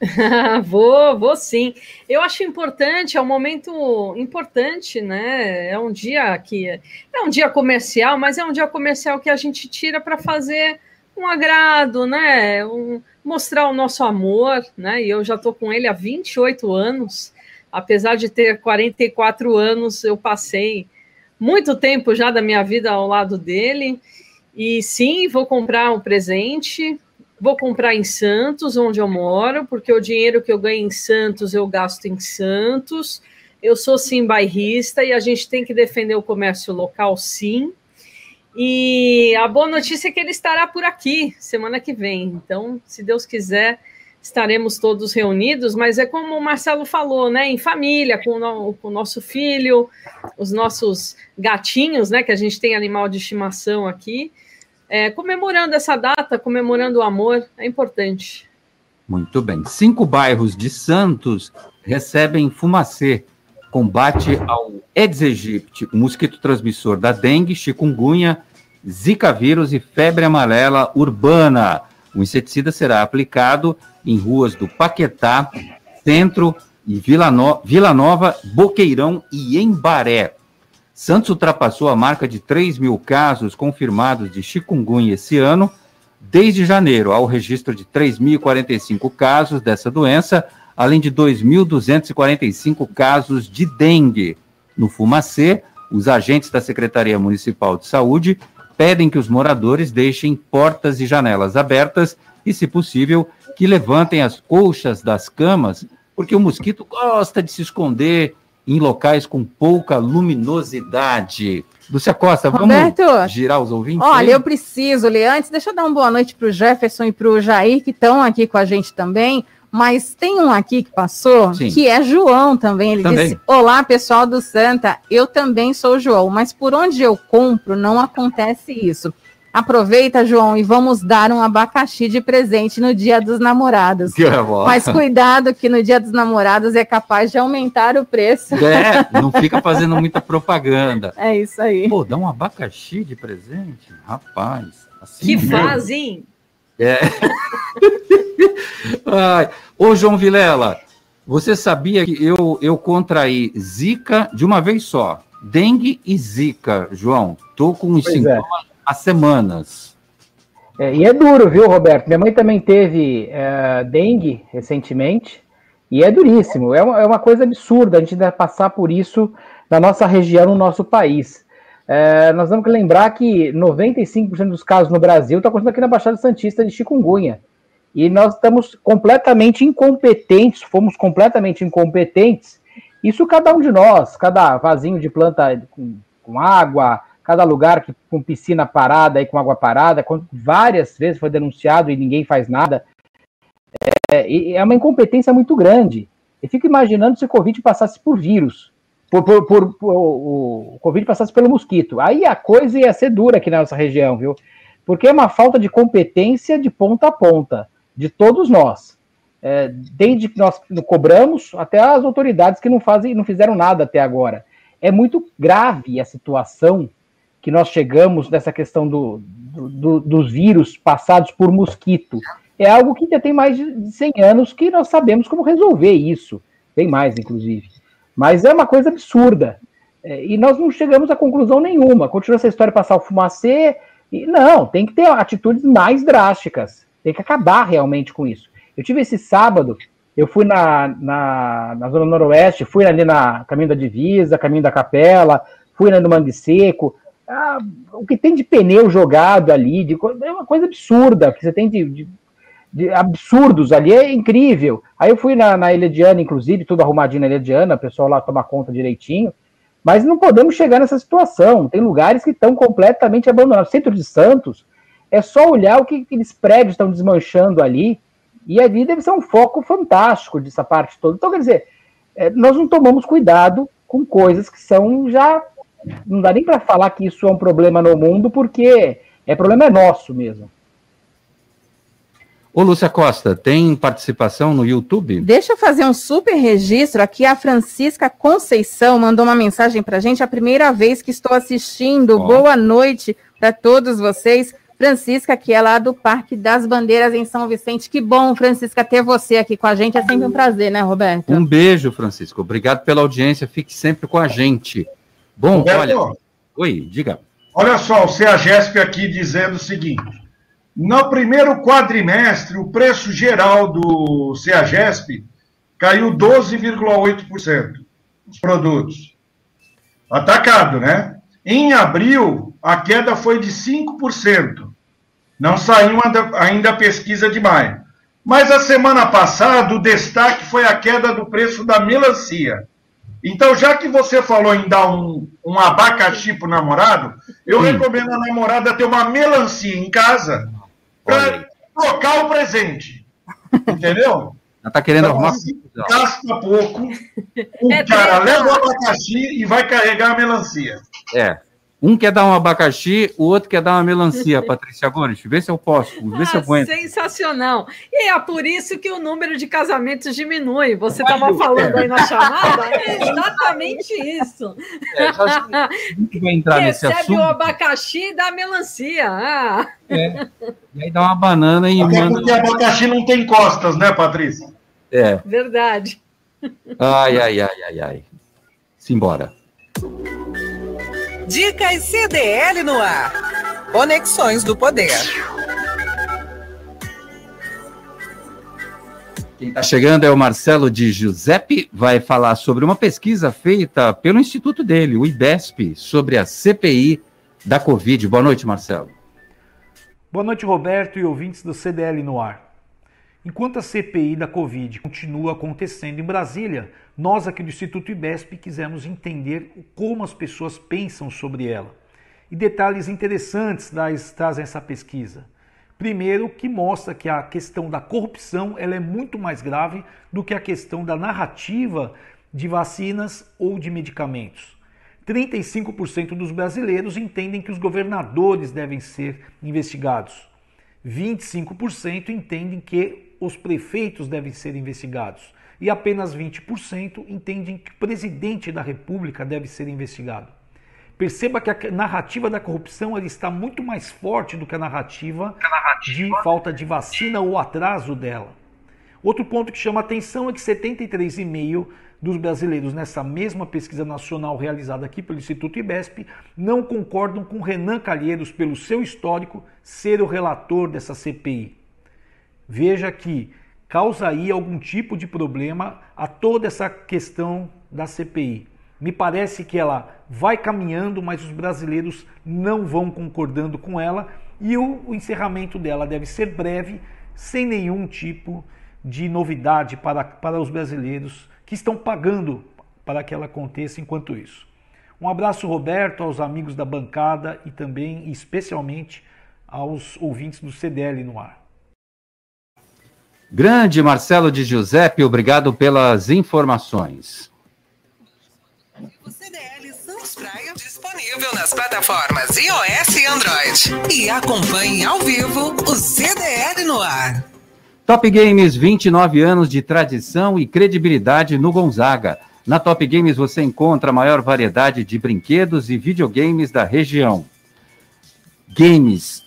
vou, vou sim. Eu acho importante, é um momento importante, né? É um dia que é um dia comercial, mas é um dia comercial que a gente tira para fazer um agrado, né? Um, mostrar o nosso amor, né? E eu já estou com ele há 28 anos, apesar de ter 44 anos, eu passei muito tempo já da minha vida ao lado dele. E sim, vou comprar um presente. Vou comprar em Santos, onde eu moro, porque o dinheiro que eu ganho em Santos eu gasto em Santos. Eu sou sim bairrista e a gente tem que defender o comércio local, sim. E a boa notícia é que ele estará por aqui semana que vem. Então, se Deus quiser, estaremos todos reunidos. Mas é como o Marcelo falou, né? Em família, com o, com o nosso filho, os nossos gatinhos, né? Que a gente tem animal de estimação aqui. É, comemorando essa data, comemorando o amor, é importante. Muito bem. Cinco bairros de Santos recebem fumacê combate ao Aedes aegypti, mosquito transmissor da dengue, chikungunya, zika vírus e febre amarela urbana. O inseticida será aplicado em ruas do Paquetá, Centro e Vila, no Vila Nova, Boqueirão e Embaré. Santos ultrapassou a marca de 3 mil casos confirmados de chikungunya esse ano. Desde janeiro, ao registro de 3.045 casos dessa doença, além de 2.245 casos de dengue. No Fumacê, os agentes da Secretaria Municipal de Saúde pedem que os moradores deixem portas e janelas abertas e, se possível, que levantem as colchas das camas, porque o mosquito gosta de se esconder em locais com pouca luminosidade. Lúcia Costa, Roberto, vamos girar os ouvintes? Olha, aí? eu preciso ler antes. Deixa eu dar uma boa noite para o Jefferson e para o Jair, que estão aqui com a gente também. Mas tem um aqui que passou, Sim. que é João também. Ele Também. disse: Olá, pessoal do Santa, eu também sou João, mas por onde eu compro não acontece isso. Aproveita, João, e vamos dar um abacaxi de presente no Dia dos Namorados. Que. Mas cuidado que no Dia dos Namorados é capaz de aumentar o preço. É, não fica fazendo muita propaganda. É isso aí. Pô, dá um abacaxi de presente? Rapaz. Assim Que mesmo. faz, hein? É. Ai. Ô, João Vilela, você sabia que eu, eu contraí Zika de uma vez só? Dengue e Zika, João. Tô com os é. sintomas há semanas. É, e é duro, viu, Roberto? Minha mãe também teve é, dengue recentemente, e é duríssimo. É uma, é uma coisa absurda a gente ainda passar por isso na nossa região, no nosso país. É, nós temos que lembrar que 95% dos casos no Brasil está acontecendo aqui na Baixada Santista de chikungunya. E nós estamos completamente incompetentes, fomos completamente incompetentes. Isso cada um de nós, cada vasinho de planta com, com água, cada lugar que, com piscina parada aí com água parada, várias vezes foi denunciado e ninguém faz nada. É, e é uma incompetência muito grande. Eu fico imaginando se o Covid passasse por vírus, por, por, por- por- o, Covid passasse pelo mosquito. Aí a coisa ia ser dura aqui na nossa região, viu? Porque é uma falta de competência de ponta a ponta, de todos nós. É, desde que nós cobramos até as autoridades que não fazem, não fizeram nada até agora. É muito grave a situação que nós chegamos nessa questão do- do- dos vírus passados por mosquito. É algo que já tem mais de 100 anos que nós sabemos como resolver isso. Tem mais, inclusive. Mas é uma coisa absurda. É, e nós não chegamos a conclusão nenhuma. Continua essa história passar o fumacê. E, não, tem que ter atitudes mais drásticas. Tem que acabar realmente com isso. Eu tive esse sábado, eu fui na, na, na Zona Noroeste, fui ali na caminho da divisa, caminho da capela, fui ali no Mangue Seco. Ah, o que tem de pneu jogado ali, de, é uma coisa absurda, que você tem de, de- de absurdos ali, é incrível. Aí eu fui na, na Ilha de Ana, inclusive, tudo arrumadinho na Ilha de Ana, o pessoal lá toma conta direitinho, mas não podemos chegar nessa situação. Tem lugares que estão completamente abandonados. Centro de Santos, é só olhar o que aqueles prédios estão desmanchando ali, e ali deve ser um foco fantástico dessa parte toda. Então, quer dizer, é, nós não tomamos cuidado com coisas que são já. Não dá nem para falar que isso é um problema no mundo, porque é problema é nosso mesmo. Ô, Lúcia Costa, tem participação no YouTube? Deixa eu fazer um super registro aqui. A Francisca Conceição mandou uma mensagem para gente. A primeira vez que estou assistindo. Ó. Boa noite para todos vocês. Francisca, que é lá do Parque das Bandeiras em São Vicente. Que bom, Francisca, ter você aqui com a gente. É sempre um prazer, né, Roberto? Um beijo, Francisco. Obrigado pela audiência. Fique sempre com a gente. Bom, Roberto, olha. Oi, diga. Olha só, o CEAGESP aqui dizendo o seguinte: no primeiro quadrimestre, o preço geral do CEAGESP caiu 12,8%. Os produtos. Atacado, né? Em abril, a queda foi de 5%. Não saiu ainda- a pesquisa de maio. Mas a semana passada, o destaque foi a queda do preço da melancia. Então, já que você falou em dar um, um abacaxi pro namorado, eu Sim. recomendo a namorada ter uma melancia em casa Para trocar o presente. Entendeu? Ela tá querendo Então, arrumar. assim, gasta pouco, o É cara leva o abacaxi e vai carregar a melancia. É. Um quer dar um abacaxi, o outro quer dar uma melancia, Patrícia Gomes. Vê se eu posso, vê se eu Ah, aguento. sensacional. E é por isso que o número de casamentos diminui. Você estava falando aí na chamada, é exatamente isso. É, já vai entrar nesse Recebe assunto. o abacaxi da melancia. Ah, é. E aí dá uma banana e Até manda. porque abacaxi não tem costas, né, Patrícia? É. verdade. Ai, ai, ai, ai, ai. Simbora. Dicas CDL no ar. Conexões do Poder. Quem está chegando é o Marcelo de Giuseppe, vai falar sobre uma pesquisa feita pelo instituto dele, o IBESP, sobre a CPI da Covid. Boa noite, Marcelo. Boa noite, Roberto e ouvintes do CDL no ar. Enquanto a CPI da Covid continua acontecendo em Brasília, Nós aqui do Instituto IBESP quisemos entender como as pessoas pensam sobre ela. E detalhes interessantes trazem essa pesquisa. Primeiro, que mostra que a questão da corrupção ela é muito mais grave do que a questão da narrativa de vacinas ou de medicamentos. 35% dos brasileiros entendem que os governadores devem ser investigados. 25% entendem que os prefeitos devem ser investigados. E apenas 20% entendem que o presidente da República deve ser investigado. Perceba que a narrativa da corrupção está muito mais forte do que a narrativa, a narrativa de falta de vacina ou atraso dela. Outro ponto que chama atenção é que 73,5% dos brasileiros nessa mesma pesquisa nacional realizada aqui pelo Instituto IBESP não concordam com Renan Calheiros, pelo seu histórico, ser o relator dessa CPI. Veja que causa aí algum tipo de problema a toda essa questão da CPI. Me parece que ela vai caminhando, mas os brasileiros não vão concordando com ela e o, o encerramento dela deve ser breve, sem nenhum tipo de novidade para, para os brasileiros que estão pagando para que ela aconteça enquanto isso. Um abraço, Roberto, aos amigos da bancada e também, especialmente, aos ouvintes do CDL no ar. Grande Marcelo de Giuseppe, obrigado pelas informações. O CDL Santos Praia disponível nas plataformas iOS e Android. E acompanhe ao vivo o CDL no ar. Top Games, 29 anos de tradição e credibilidade no Gonzaga. Na Top Games você encontra a maior variedade de brinquedos e videogames da região. Games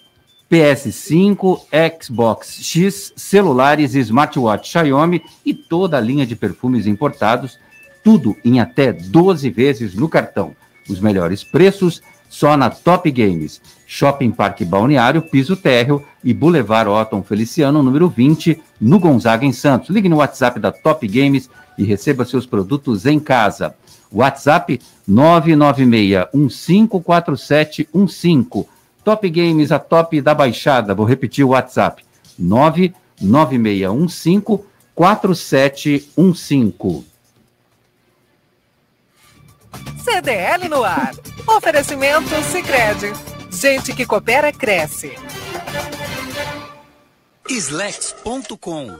PS5, Xbox X, celulares smartwatch Xiaomi e toda a linha de perfumes importados, tudo em até 12 vezes no cartão. Os melhores preços só na Top Games. Shopping Parque Balneário, piso térreo e Boulevard Otton Feliciano, número 20, no Gonzaga, em Santos. Ligue no WhatsApp da Top Games e receba seus produtos em casa. WhatsApp 996-154715. Top Games, a top da Baixada. Vou repetir o WhatsApp. 996-154715. CDL no ar. Oferecimento Sicredi. Gente que coopera cresce. Slex.com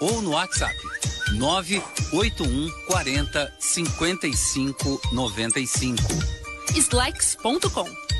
ou no WhatsApp 981 40 55 95. Slacks.com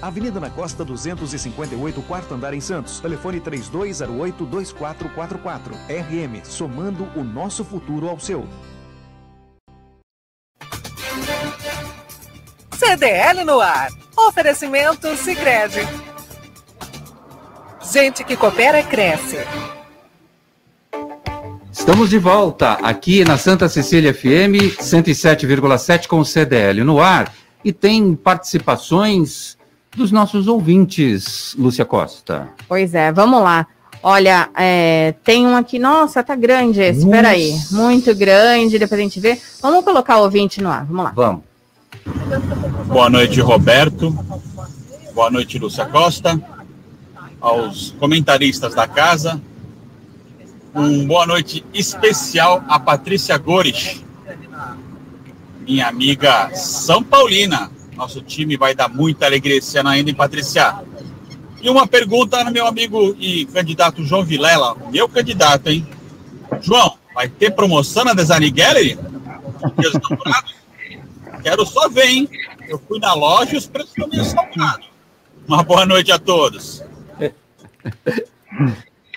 Avenida na Costa 258, quarto andar em Santos. Telefone 3208-2444. RM, somando o nosso futuro ao seu. CDL no ar. Oferecimento Sicredi. Gente que coopera cresce. Estamos de volta aqui na Santa Cecília FM 107,7 com o CDL no ar e tem participações dos nossos ouvintes, Lúcia Costa. Pois é, vamos lá. Olha, é, tem um aqui, nossa, tá grande esse, espera aí, muito grande, depois a gente vê. Vamos colocar o ouvinte no ar, vamos lá. Vamos. Boa noite, Roberto. Boa noite, Lúcia Costa. Aos comentaristas da casa. Um boa noite especial a Patrícia Gores, minha amiga São Paulina, nosso time vai dar muita alegria esse ano ainda em Patricia. E uma pergunta no meu amigo e candidato João Vilela, meu candidato, hein? João, vai ter promoção na Design Gallery? quero só ver, hein? Eu fui na loja e os preços estão meio salgados. Uma boa noite a todos.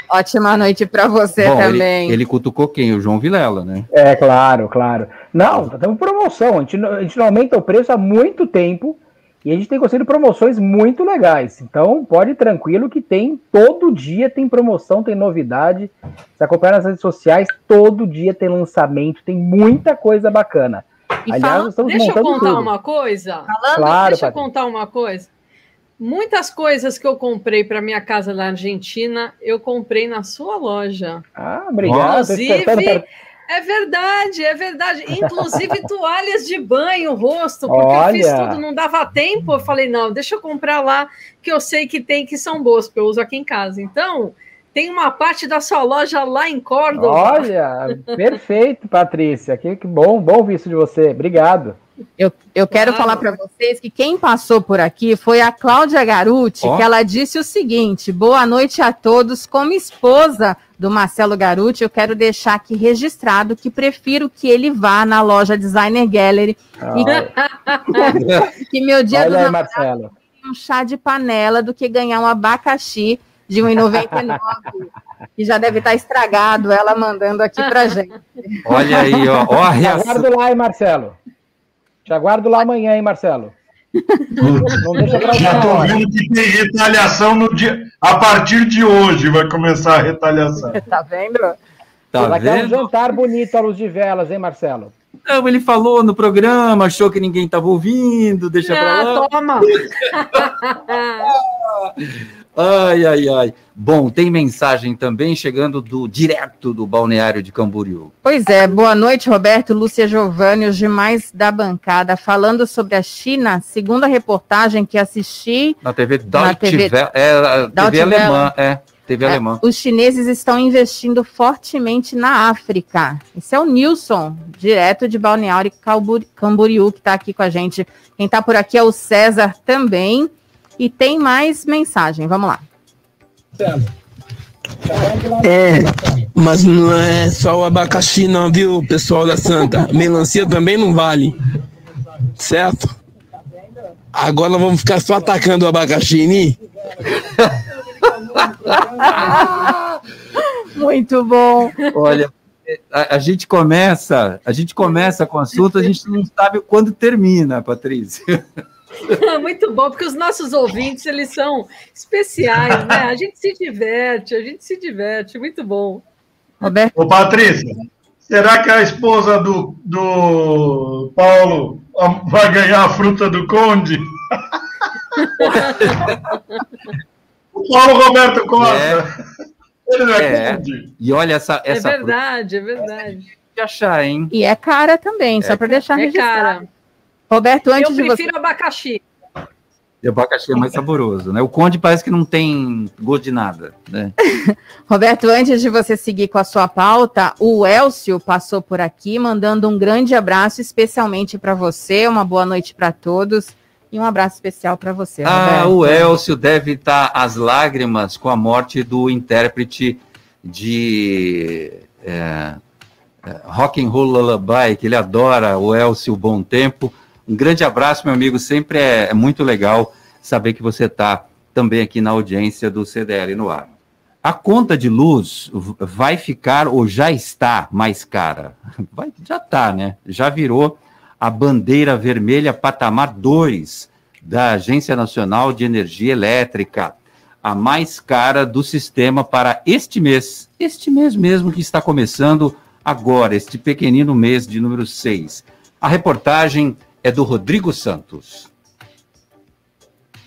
Ótima noite para você Bom, também. Ele, ele cutucou quem? O João Vilela, né? É, claro, claro. Não, tá tendo promoção. A gente, não- a gente não aumenta o preço há muito tempo e a gente tem conseguido promoções muito legais. Então, pode ir tranquilo que tem, todo dia tem promoção, tem novidade. Se acompanhar nas redes sociais, todo dia tem lançamento, tem muita coisa bacana. E Aliás, fala- deixa eu contar tudo. uma coisa. Claro, deixa eu Patrícia. contar uma coisa. Muitas coisas que eu comprei para minha casa na Argentina, eu comprei na sua loja. Ah, obrigado. Inclusive, é verdade, é verdade. Inclusive toalhas de banho, rosto, porque eu fiz Olha. tudo, não dava tempo. Eu falei, não, deixa eu comprar lá, que eu sei que tem que são boas, porque eu uso aqui em casa. Então, tem uma parte da sua loja lá em Córdoba. Olha, perfeito, Patrícia. Que, que bom, bom isso de você. Obrigado. Eu, eu quero falar para vocês que quem passou por aqui foi a Cláudia Garuti, Ó. que ela disse o seguinte: boa noite a todos. Como esposa do Marcelo Garuti, eu quero deixar aqui registrado que prefiro que ele vá na loja Designer Gallery e que meu dia Olha aí, Marcelo. um chá de panela do que ganhar um abacaxi de 1,99, que já deve estar estragado, ela mandando aqui pra gente. Olha aí, ó, ó a Te reação. aguardo lá, hein, Marcelo. Te aguardo lá amanhã, hein, Marcelo. Não deixa pra Já hora. vendo que tem retaliação no dia. A partir de hoje vai começar a retaliação. Tá vendo? Tá Ela quer um vendo? jantar bonito à luz de velas, hein, Marcelo? Não, ele falou no programa, achou que ninguém estava ouvindo, deixa pra lá. Ah, toma! Ai, ai, ai. Bom, tem mensagem também chegando do direto do balneário de Camboriú. Pois é, boa noite, Roberto, Lúcia Giovanni, os demais da bancada, falando sobre a China, segundo a reportagem que assisti, Na TV Deutsche TV é, Deutsche TV alemã, é, TV é, alemã. os chineses estão investindo fortemente na África. Esse é o Nilson, direto de Balneário Cambori- Camboriú, que está aqui com a gente. Quem está por aqui é o César também. E tem mais mensagem, vamos lá. É, mas não é só o abacaxi não, viu, pessoal da Santa? Melancia também não vale. Certo? Agora vamos ficar só atacando o abacaxi, né? Muito bom. Olha, a, a gente começa, a gente começa com o assunto, a gente não sabe quando termina, Patrícia. Muito bom, porque os nossos ouvintes, eles são especiais, né? A gente se diverte, a gente se diverte, muito bom. Roberto. Ô, Patrícia, será que a esposa do, do Paulo vai ganhar a fruta do Conde? o Paulo Roberto Costa. Ele não é, É. Conde. E olha essa, É essa verdade, é verdade. de achar, hein? E é cara também, só para deixar É registrado. cara. Roberto, antes Eu de você. prefiro abacaxi. E o abacaxi é mais saboroso, né? O conde parece que não tem gosto de nada, né? Roberto, antes de você seguir com a sua pauta, o Elcio passou por aqui mandando um grande abraço especialmente para você, uma boa noite para todos e um abraço especial para você. Ah, Roberto. o Elcio deve estar às lágrimas com a morte do intérprete de é, é, Rock and Roll Lullaby, que ele adora, o Elcio Bom Tempo. Um grande abraço, meu amigo. Sempre é, é muito legal saber que você está também aqui na audiência do CDL no ar. A conta de luz vai ficar ou já está mais cara? Vai- já está, né? Já virou a bandeira vermelha patamar 2 da Agência Nacional de Energia Elétrica, a mais cara do sistema para este mês. Este mês mesmo que está começando agora, este pequenino mês de número 6. A reportagem é do Rodrigo Santos.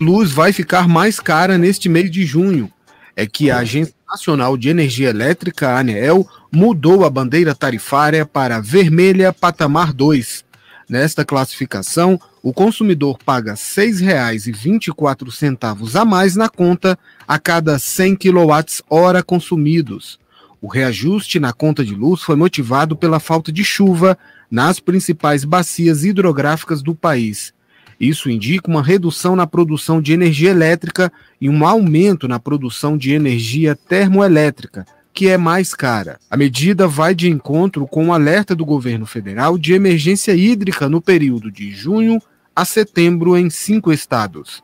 luz vai ficar mais cara neste mês de junho. É que a Agência Nacional de Energia Elétrica, ANEEL, mudou a bandeira tarifária para vermelha patamar 2. Nesta classificação, o consumidor paga R$ 6,24 a mais na conta a cada 100 kWh consumidos. O reajuste na conta de luz foi motivado pela falta de chuva nas principais bacias hidrográficas do país. Isso indica uma redução na produção de energia elétrica e um aumento na produção de energia termoelétrica, que é mais cara. A medida vai de encontro com o um alerta do governo federal de emergência hídrica no período de junho a setembro em cinco estados.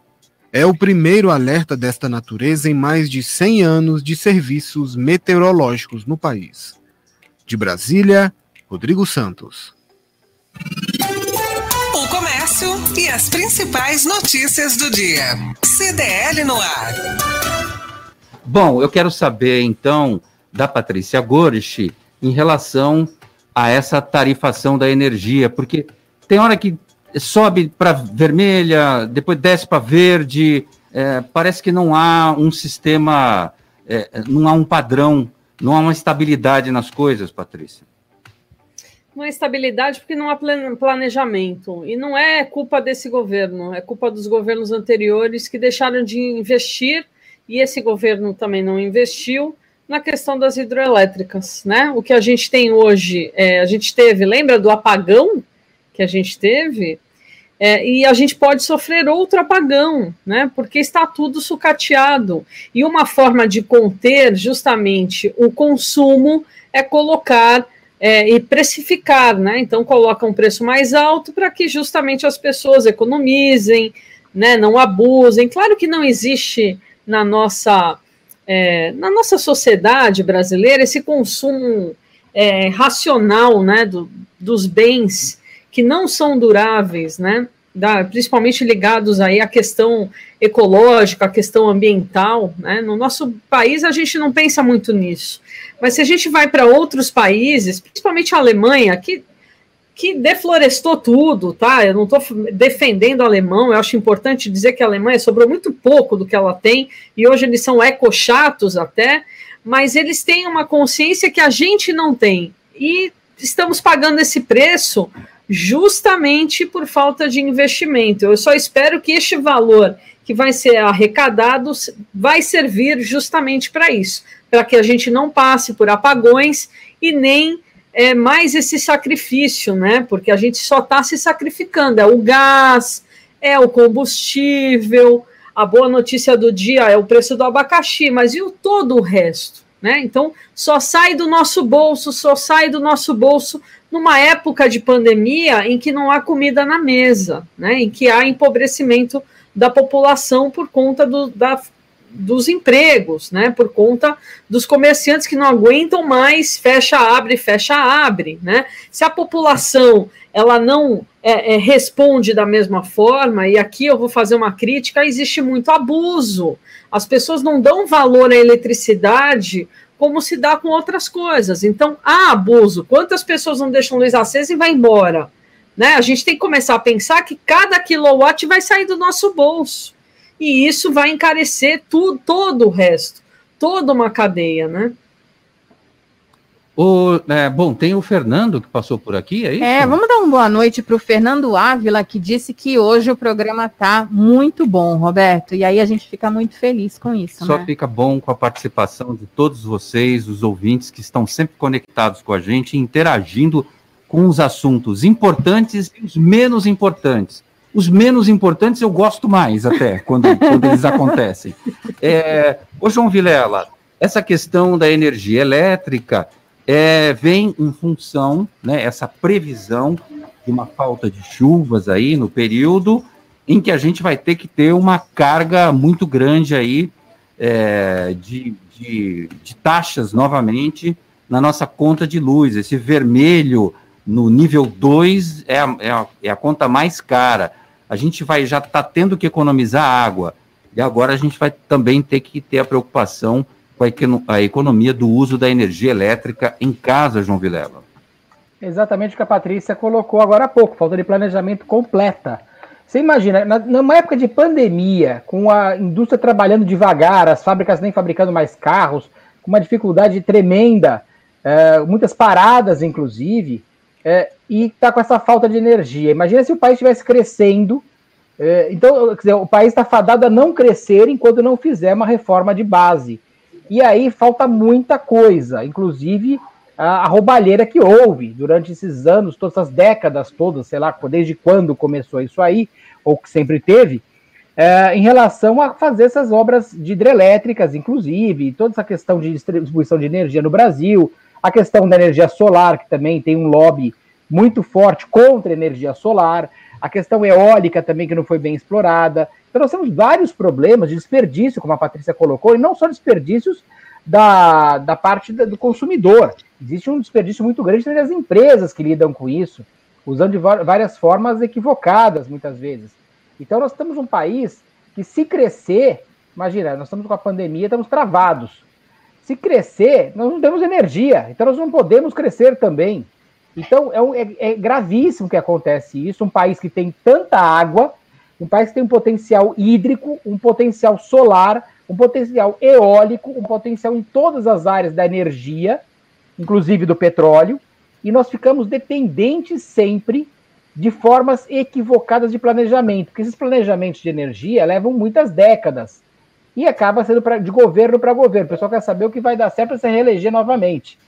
É o primeiro alerta desta natureza em mais de 100 anos de serviços meteorológicos no país. De Brasília, Rodrigo Santos. O comércio e as principais notícias do dia. CDL no ar. Bom, eu quero saber então da Patrícia Gorich em relação a essa tarifação da energia, porque tem hora que sobe para vermelha, depois desce para verde, é, parece que não há um sistema, é, não há um padrão, não há uma estabilidade nas coisas, Patrícia. Há estabilidade porque não há planejamento. E não é culpa desse governo, é culpa dos governos anteriores que deixaram de investir e esse governo também não investiu na questão das hidroelétricas, né? O que a gente tem hoje, é, a gente teve, lembra do apagão que a gente teve? É, e a gente pode sofrer outro apagão, né? Porque está tudo sucateado. E uma forma de conter justamente o consumo é colocar é, e precificar, né? Então coloca um preço mais alto para que justamente as pessoas economizem, né? Não abusem. Claro que não existe na nossa, é, na nossa sociedade brasileira esse consumo é, racional né, do, dos bens que não são duráveis, né, da, principalmente ligados aí à questão ecológica, à questão ambiental. Né, no nosso país a gente não pensa muito nisso, mas se a gente vai para outros países, principalmente a Alemanha, que que deflorestou tudo, tá? Eu não estou defendendo o alemão, eu acho importante dizer que a Alemanha sobrou muito pouco do que ela tem, e hoje eles são ecochatos até, mas eles têm uma consciência que a gente não tem. E estamos pagando esse preço justamente por falta de investimento. Eu só espero que este valor que vai ser arrecadado vai servir justamente para isso, para que a gente não passe por apagões e nem é mais esse sacrifício, né? Porque a gente só está se sacrificando. É o gás, é o combustível. A boa notícia do dia é o preço do abacaxi, mas e o todo o resto? Né? Então, só sai do nosso bolso, só sai do nosso bolso numa época de pandemia em que não há comida na mesa, né? em que há empobrecimento da população por conta do, da dos empregos, né? Por conta dos comerciantes que não aguentam mais, fecha, abre, fecha, abre, né? Se a população ela não é, é, responde da mesma forma, e aqui eu vou fazer uma crítica, existe muito abuso. As pessoas não dão valor à eletricidade como se dá com outras coisas. Então, há abuso. Quantas pessoas não deixam luz acesa e vai embora? Né? A gente tem que começar a pensar que cada quilowatt vai sair do nosso bolso e isso vai encarecer tudo, todo o resto, toda uma cadeia, né? O, é, bom, tem o Fernando que passou por aqui, é isso? É, vamos dar uma boa noite para o Fernando Ávila, que disse que hoje o programa tá muito bom, Roberto. E aí a gente fica muito feliz com isso. Só né? fica bom com a participação de todos vocês, os ouvintes que estão sempre conectados com a gente, interagindo com os assuntos importantes e os menos importantes. Os menos importantes eu gosto mais até, quando, quando eles acontecem. É, ô, João Vilela, essa questão da energia elétrica é, vem em função, né, essa previsão de uma falta de chuvas aí no período em que a gente vai ter que ter uma carga muito grande aí é, de, de, de taxas novamente na nossa conta de luz. Esse vermelho no nível 2 é a, é, é a conta mais cara a gente vai já está tendo que economizar água. E agora a gente vai também ter que ter a preocupação a economia do uso da energia elétrica em casa, João Vilela. Exatamente o que a Patrícia colocou agora há pouco, falta de planejamento completa. Você imagina, na, numa época de pandemia, com a indústria trabalhando devagar, as fábricas nem fabricando mais carros, com uma dificuldade tremenda, é, muitas paradas, inclusive, é, e está com essa falta de energia. Imagina se o país estivesse crescendo. É, então, dizer, o país está fadado a não crescer enquanto não fizer uma reforma de base. E aí falta muita coisa, inclusive a, a roubalheira que houve durante esses anos, todas essas décadas todas, sei lá, desde quando começou isso aí, ou que sempre teve, é, em relação a fazer essas obras de hidrelétricas, inclusive, toda essa questão de distribuição de energia no Brasil, a questão da energia solar, que também tem um lobby muito forte contra a energia solar, a questão eólica também, que não foi bem explorada. Então, nós temos vários problemas de desperdício, como a Patrícia colocou, e não só desperdícios da, da parte do consumidor. Existe um desperdício muito grande das empresas que lidam com isso, usando de várias formas equivocadas, muitas vezes. Então, nós temos um país que, se crescer, imagina, nós estamos com a pandemia, estamos travados. Se crescer, nós não temos energia, então nós não podemos crescer também. Então, é, um, é, é gravíssimo que acontece isso. Um país que tem tanta água, um país que tem um potencial hídrico, um potencial solar, um potencial eólico, um potencial em todas as áreas da energia, inclusive do petróleo, e nós ficamos dependentes sempre de formas equivocadas de planejamento, porque esses planejamentos de energia levam muitas décadas e acaba sendo pra, de governo para governo. O pessoal quer saber o que vai dar certo para se reeleger novamente.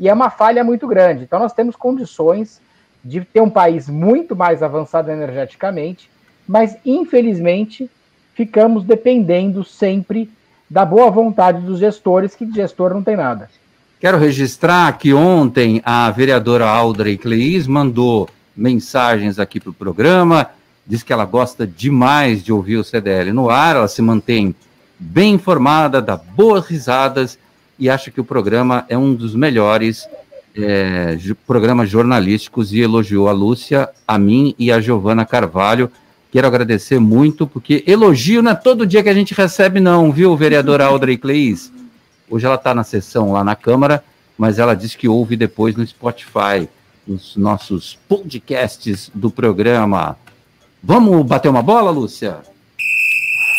E é uma falha muito grande. Então, nós temos condições de ter um país muito mais avançado energeticamente, mas, infelizmente, ficamos dependendo sempre da boa vontade dos gestores, que de gestor não tem nada. Quero registrar que ontem a vereadora Audrey Cleis mandou mensagens aqui para o programa, diz que ela gosta demais de ouvir o CDL no ar, ela se mantém bem informada, dá boas risadas e acha que o programa é um dos melhores é, programas jornalísticos e elogiou a Lúcia, a mim e a Giovana Carvalho. Quero agradecer muito, porque elogio não é todo dia que a gente recebe, não, viu, vereadora Audrey Cleis? Hoje ela está na sessão lá na Câmara, mas ela disse que ouve depois no Spotify os nossos podcasts do programa. Vamos bater uma bola, Lúcia?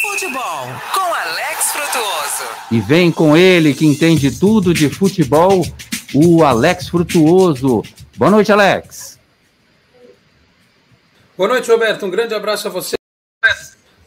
Futebol com Alex Frutuoso. E vem com ele que entende tudo de futebol, o Alex Frutuoso. Boa noite, Alex. Boa noite, Roberto. Um grande abraço a você.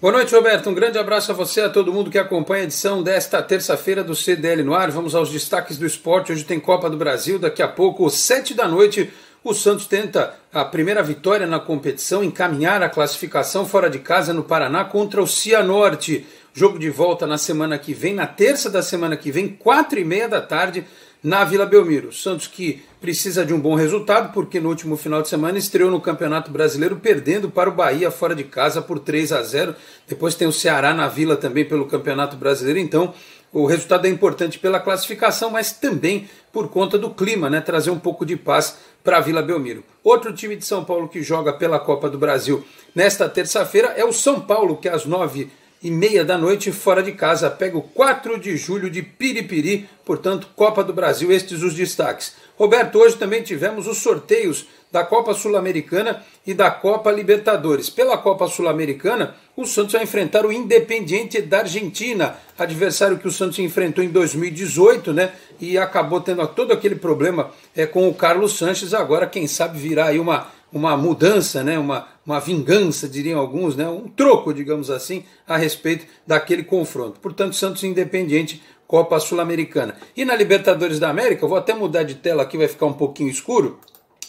Boa noite, Roberto. Um grande abraço a você, a todo mundo que acompanha a edição desta terça-feira do CDL no ar. Vamos aos destaques do esporte. Hoje tem Copa do Brasil. Daqui a pouco, sete da noite, o Santos tenta a primeira vitória na competição, encaminhar a classificação fora de casa no Paraná contra o Cianorte. Jogo de volta na semana que vem, na terça da semana que vem, quatro e meia da tarde, na Vila Belmiro. Santos que precisa de um bom resultado, porque no último final de semana estreou no Campeonato Brasileiro perdendo para o Bahia fora de casa por 3 a 0. Depois tem o Ceará na Vila também pelo Campeonato Brasileiro. Então, o resultado é importante pela classificação, mas também por conta do clima, né? Trazer um pouco de paz para a Vila Belmiro. Outro time de São Paulo que joga pela Copa do Brasil nesta terça-feira é o São Paulo, que às nove e meia da noite, fora de casa, pega o 4 de julho de Piripiri, portanto, Copa do Brasil, estes os destaques. Roberto, hoje também tivemos os sorteios da Copa Sul-Americana e da Copa Libertadores. Pela Copa Sul-Americana, o Santos vai enfrentar o Independiente da Argentina, adversário que o Santos enfrentou em 2018, né? E acabou tendo todo aquele problema é, com o Carlos Sanches. Agora, quem sabe, virá aí uma, uma mudança, né? uma, uma vingança, diriam alguns, né? um troco, digamos assim, a respeito daquele confronto. Portanto, Santos Independiente, Copa Sul-Americana. E na Libertadores da América, vou até mudar de tela aqui, vai ficar um pouquinho escuro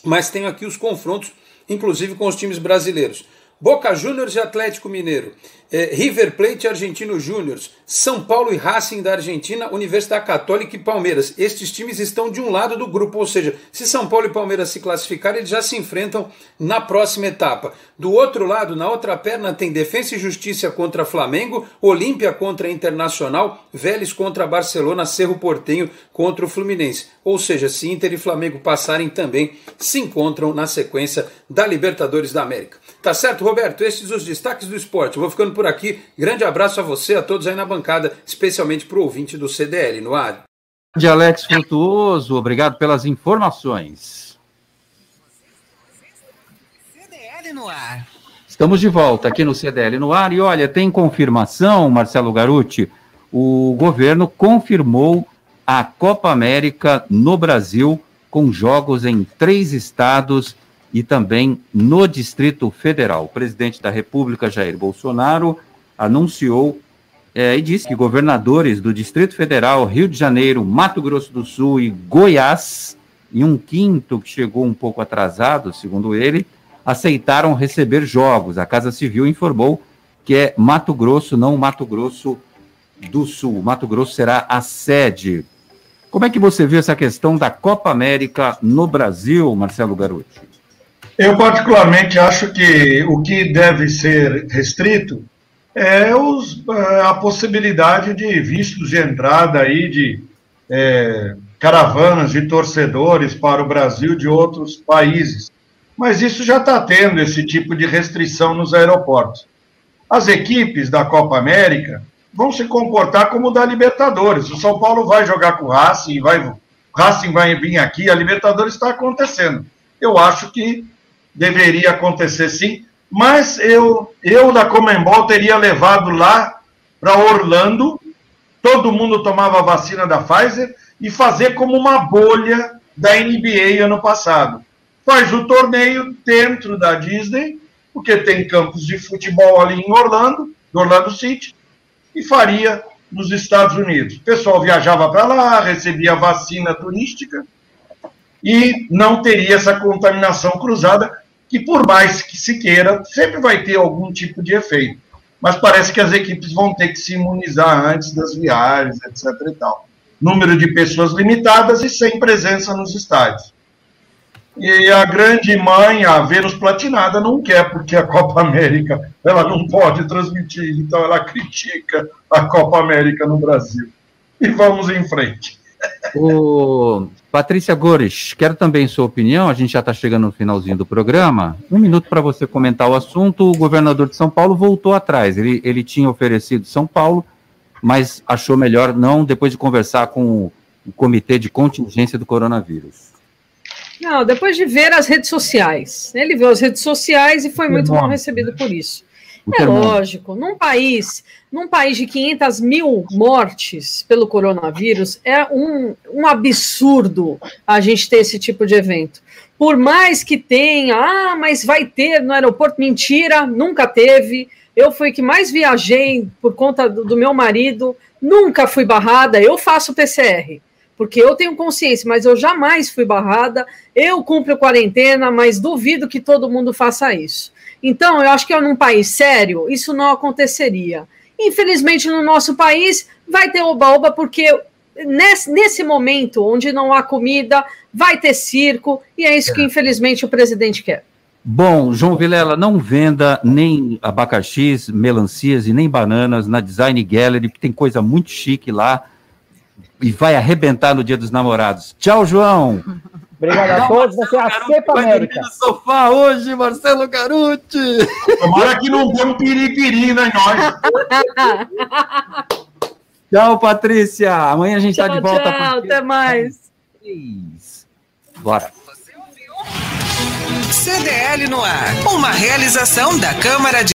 mas tenho aqui os confrontos, inclusive com os times brasileiros. Boca Juniors e Atlético Mineiro, é, River Plate e Argentino Júniors, São Paulo e Racing da Argentina, Universidade Católica e Palmeiras. Estes times estão de um lado do grupo, ou seja, se São Paulo e Palmeiras se classificarem, eles já se enfrentam na próxima etapa. Do outro lado, na outra perna, tem Defensa e Justiça contra Flamengo, Olímpia contra Internacional, Vélez contra Barcelona, Cerro Portenho contra o Fluminense. Ou seja, se Inter e Flamengo passarem também, se encontram na sequência da Libertadores da América. Tá certo, Roberto? Esses os destaques do esporte. vou ficando por aqui. Grande abraço a você, a todos aí na bancada, especialmente para o ouvinte do CDL no ar. De Alex Frutuoso, obrigado pelas informações. CDL no ar. Estamos de volta aqui no CDL no ar e olha, tem confirmação, Marcelo Garuti, o governo confirmou a Copa América no Brasil com jogos em três estados e também no Distrito Federal. O presidente da República, Jair Bolsonaro, anunciou é, e disse que governadores do Distrito Federal, Rio de Janeiro, Mato Grosso do Sul e Goiás, e um quinto que chegou um pouco atrasado, segundo ele, aceitaram receber jogos. A Casa Civil informou que é Mato Grosso, não Mato Grosso do Sul. Mato Grosso será a sede. Como é que você vê essa questão da Copa América no Brasil, Marcelo Garuti? Eu, particularmente, acho que o que deve ser restrito é os, é, a possibilidade de vistos de entrada aí de é, caravanas de torcedores para o Brasil de outros países. Mas isso já está tendo esse tipo de restrição nos aeroportos. As equipes da Copa América vão se comportar como da Libertadores. O São Paulo vai jogar com o Racing, vai, o Racing vai vir aqui, a Libertadores está acontecendo. Eu acho que deveria acontecer sim, mas eu, eu da Comembol teria levado lá para Orlando, todo mundo tomava a vacina da Pfizer e fazer como uma bolha da NBA ano passado. Faz o torneio dentro da Disney, porque tem campos de futebol ali em Orlando, Orlando City, e faria nos Estados Unidos. O pessoal viajava para lá, recebia vacina turística e não teria essa contaminação cruzada, que por mais que se queira, sempre vai ter algum tipo de efeito. Mas parece que as equipes vão ter que se imunizar antes das viagens, etc. E tal. Número de pessoas limitadas e sem presença nos estádios. E a grande mãe, a Vênus Platinada, não quer, porque a Copa América ela não pode transmitir, então ela critica a Copa América no Brasil. E vamos em frente. O Patrícia Gores, quero também sua opinião. A gente já está chegando no finalzinho do programa. Um minuto para você comentar o assunto. O governador de São Paulo voltou atrás. Ele, ele tinha oferecido São Paulo, mas achou melhor não, depois de conversar com o comitê de contingência do coronavírus. Não, depois de ver as redes sociais. Ele viu as redes sociais e foi muito mal recebido por isso. É lógico, num país, num país de 500 mil mortes pelo coronavírus, é um, um absurdo a gente ter esse tipo de evento. Por mais que tenha, ah, mas vai ter no aeroporto, mentira, nunca teve. Eu fui que mais viajei por conta do, do meu marido, nunca fui barrada, eu faço PCR porque eu tenho consciência, mas eu jamais fui barrada, eu cumpro quarentena, mas duvido que todo mundo faça isso. Então, eu acho que num país sério, isso não aconteceria. Infelizmente, no nosso país, vai ter oba-oba, porque nesse, nesse momento onde não há comida, vai ter circo, e é isso que, infelizmente, o presidente quer. Bom, João Vilela, não venda nem abacaxis, melancias e nem bananas na Design Gallery, porque tem coisa muito chique lá e vai arrebentar no Dia dos Namorados. Tchau, João! Obrigado a todos. Você é a Cepa América. no sofá hoje, Marcelo Garuti. Tomara que não dê um piripiri, né, nós? Tchau, Patrícia. Amanhã a gente está de volta. Tchau, até mais. Bora. CDL no ar. Uma realização da Câmara de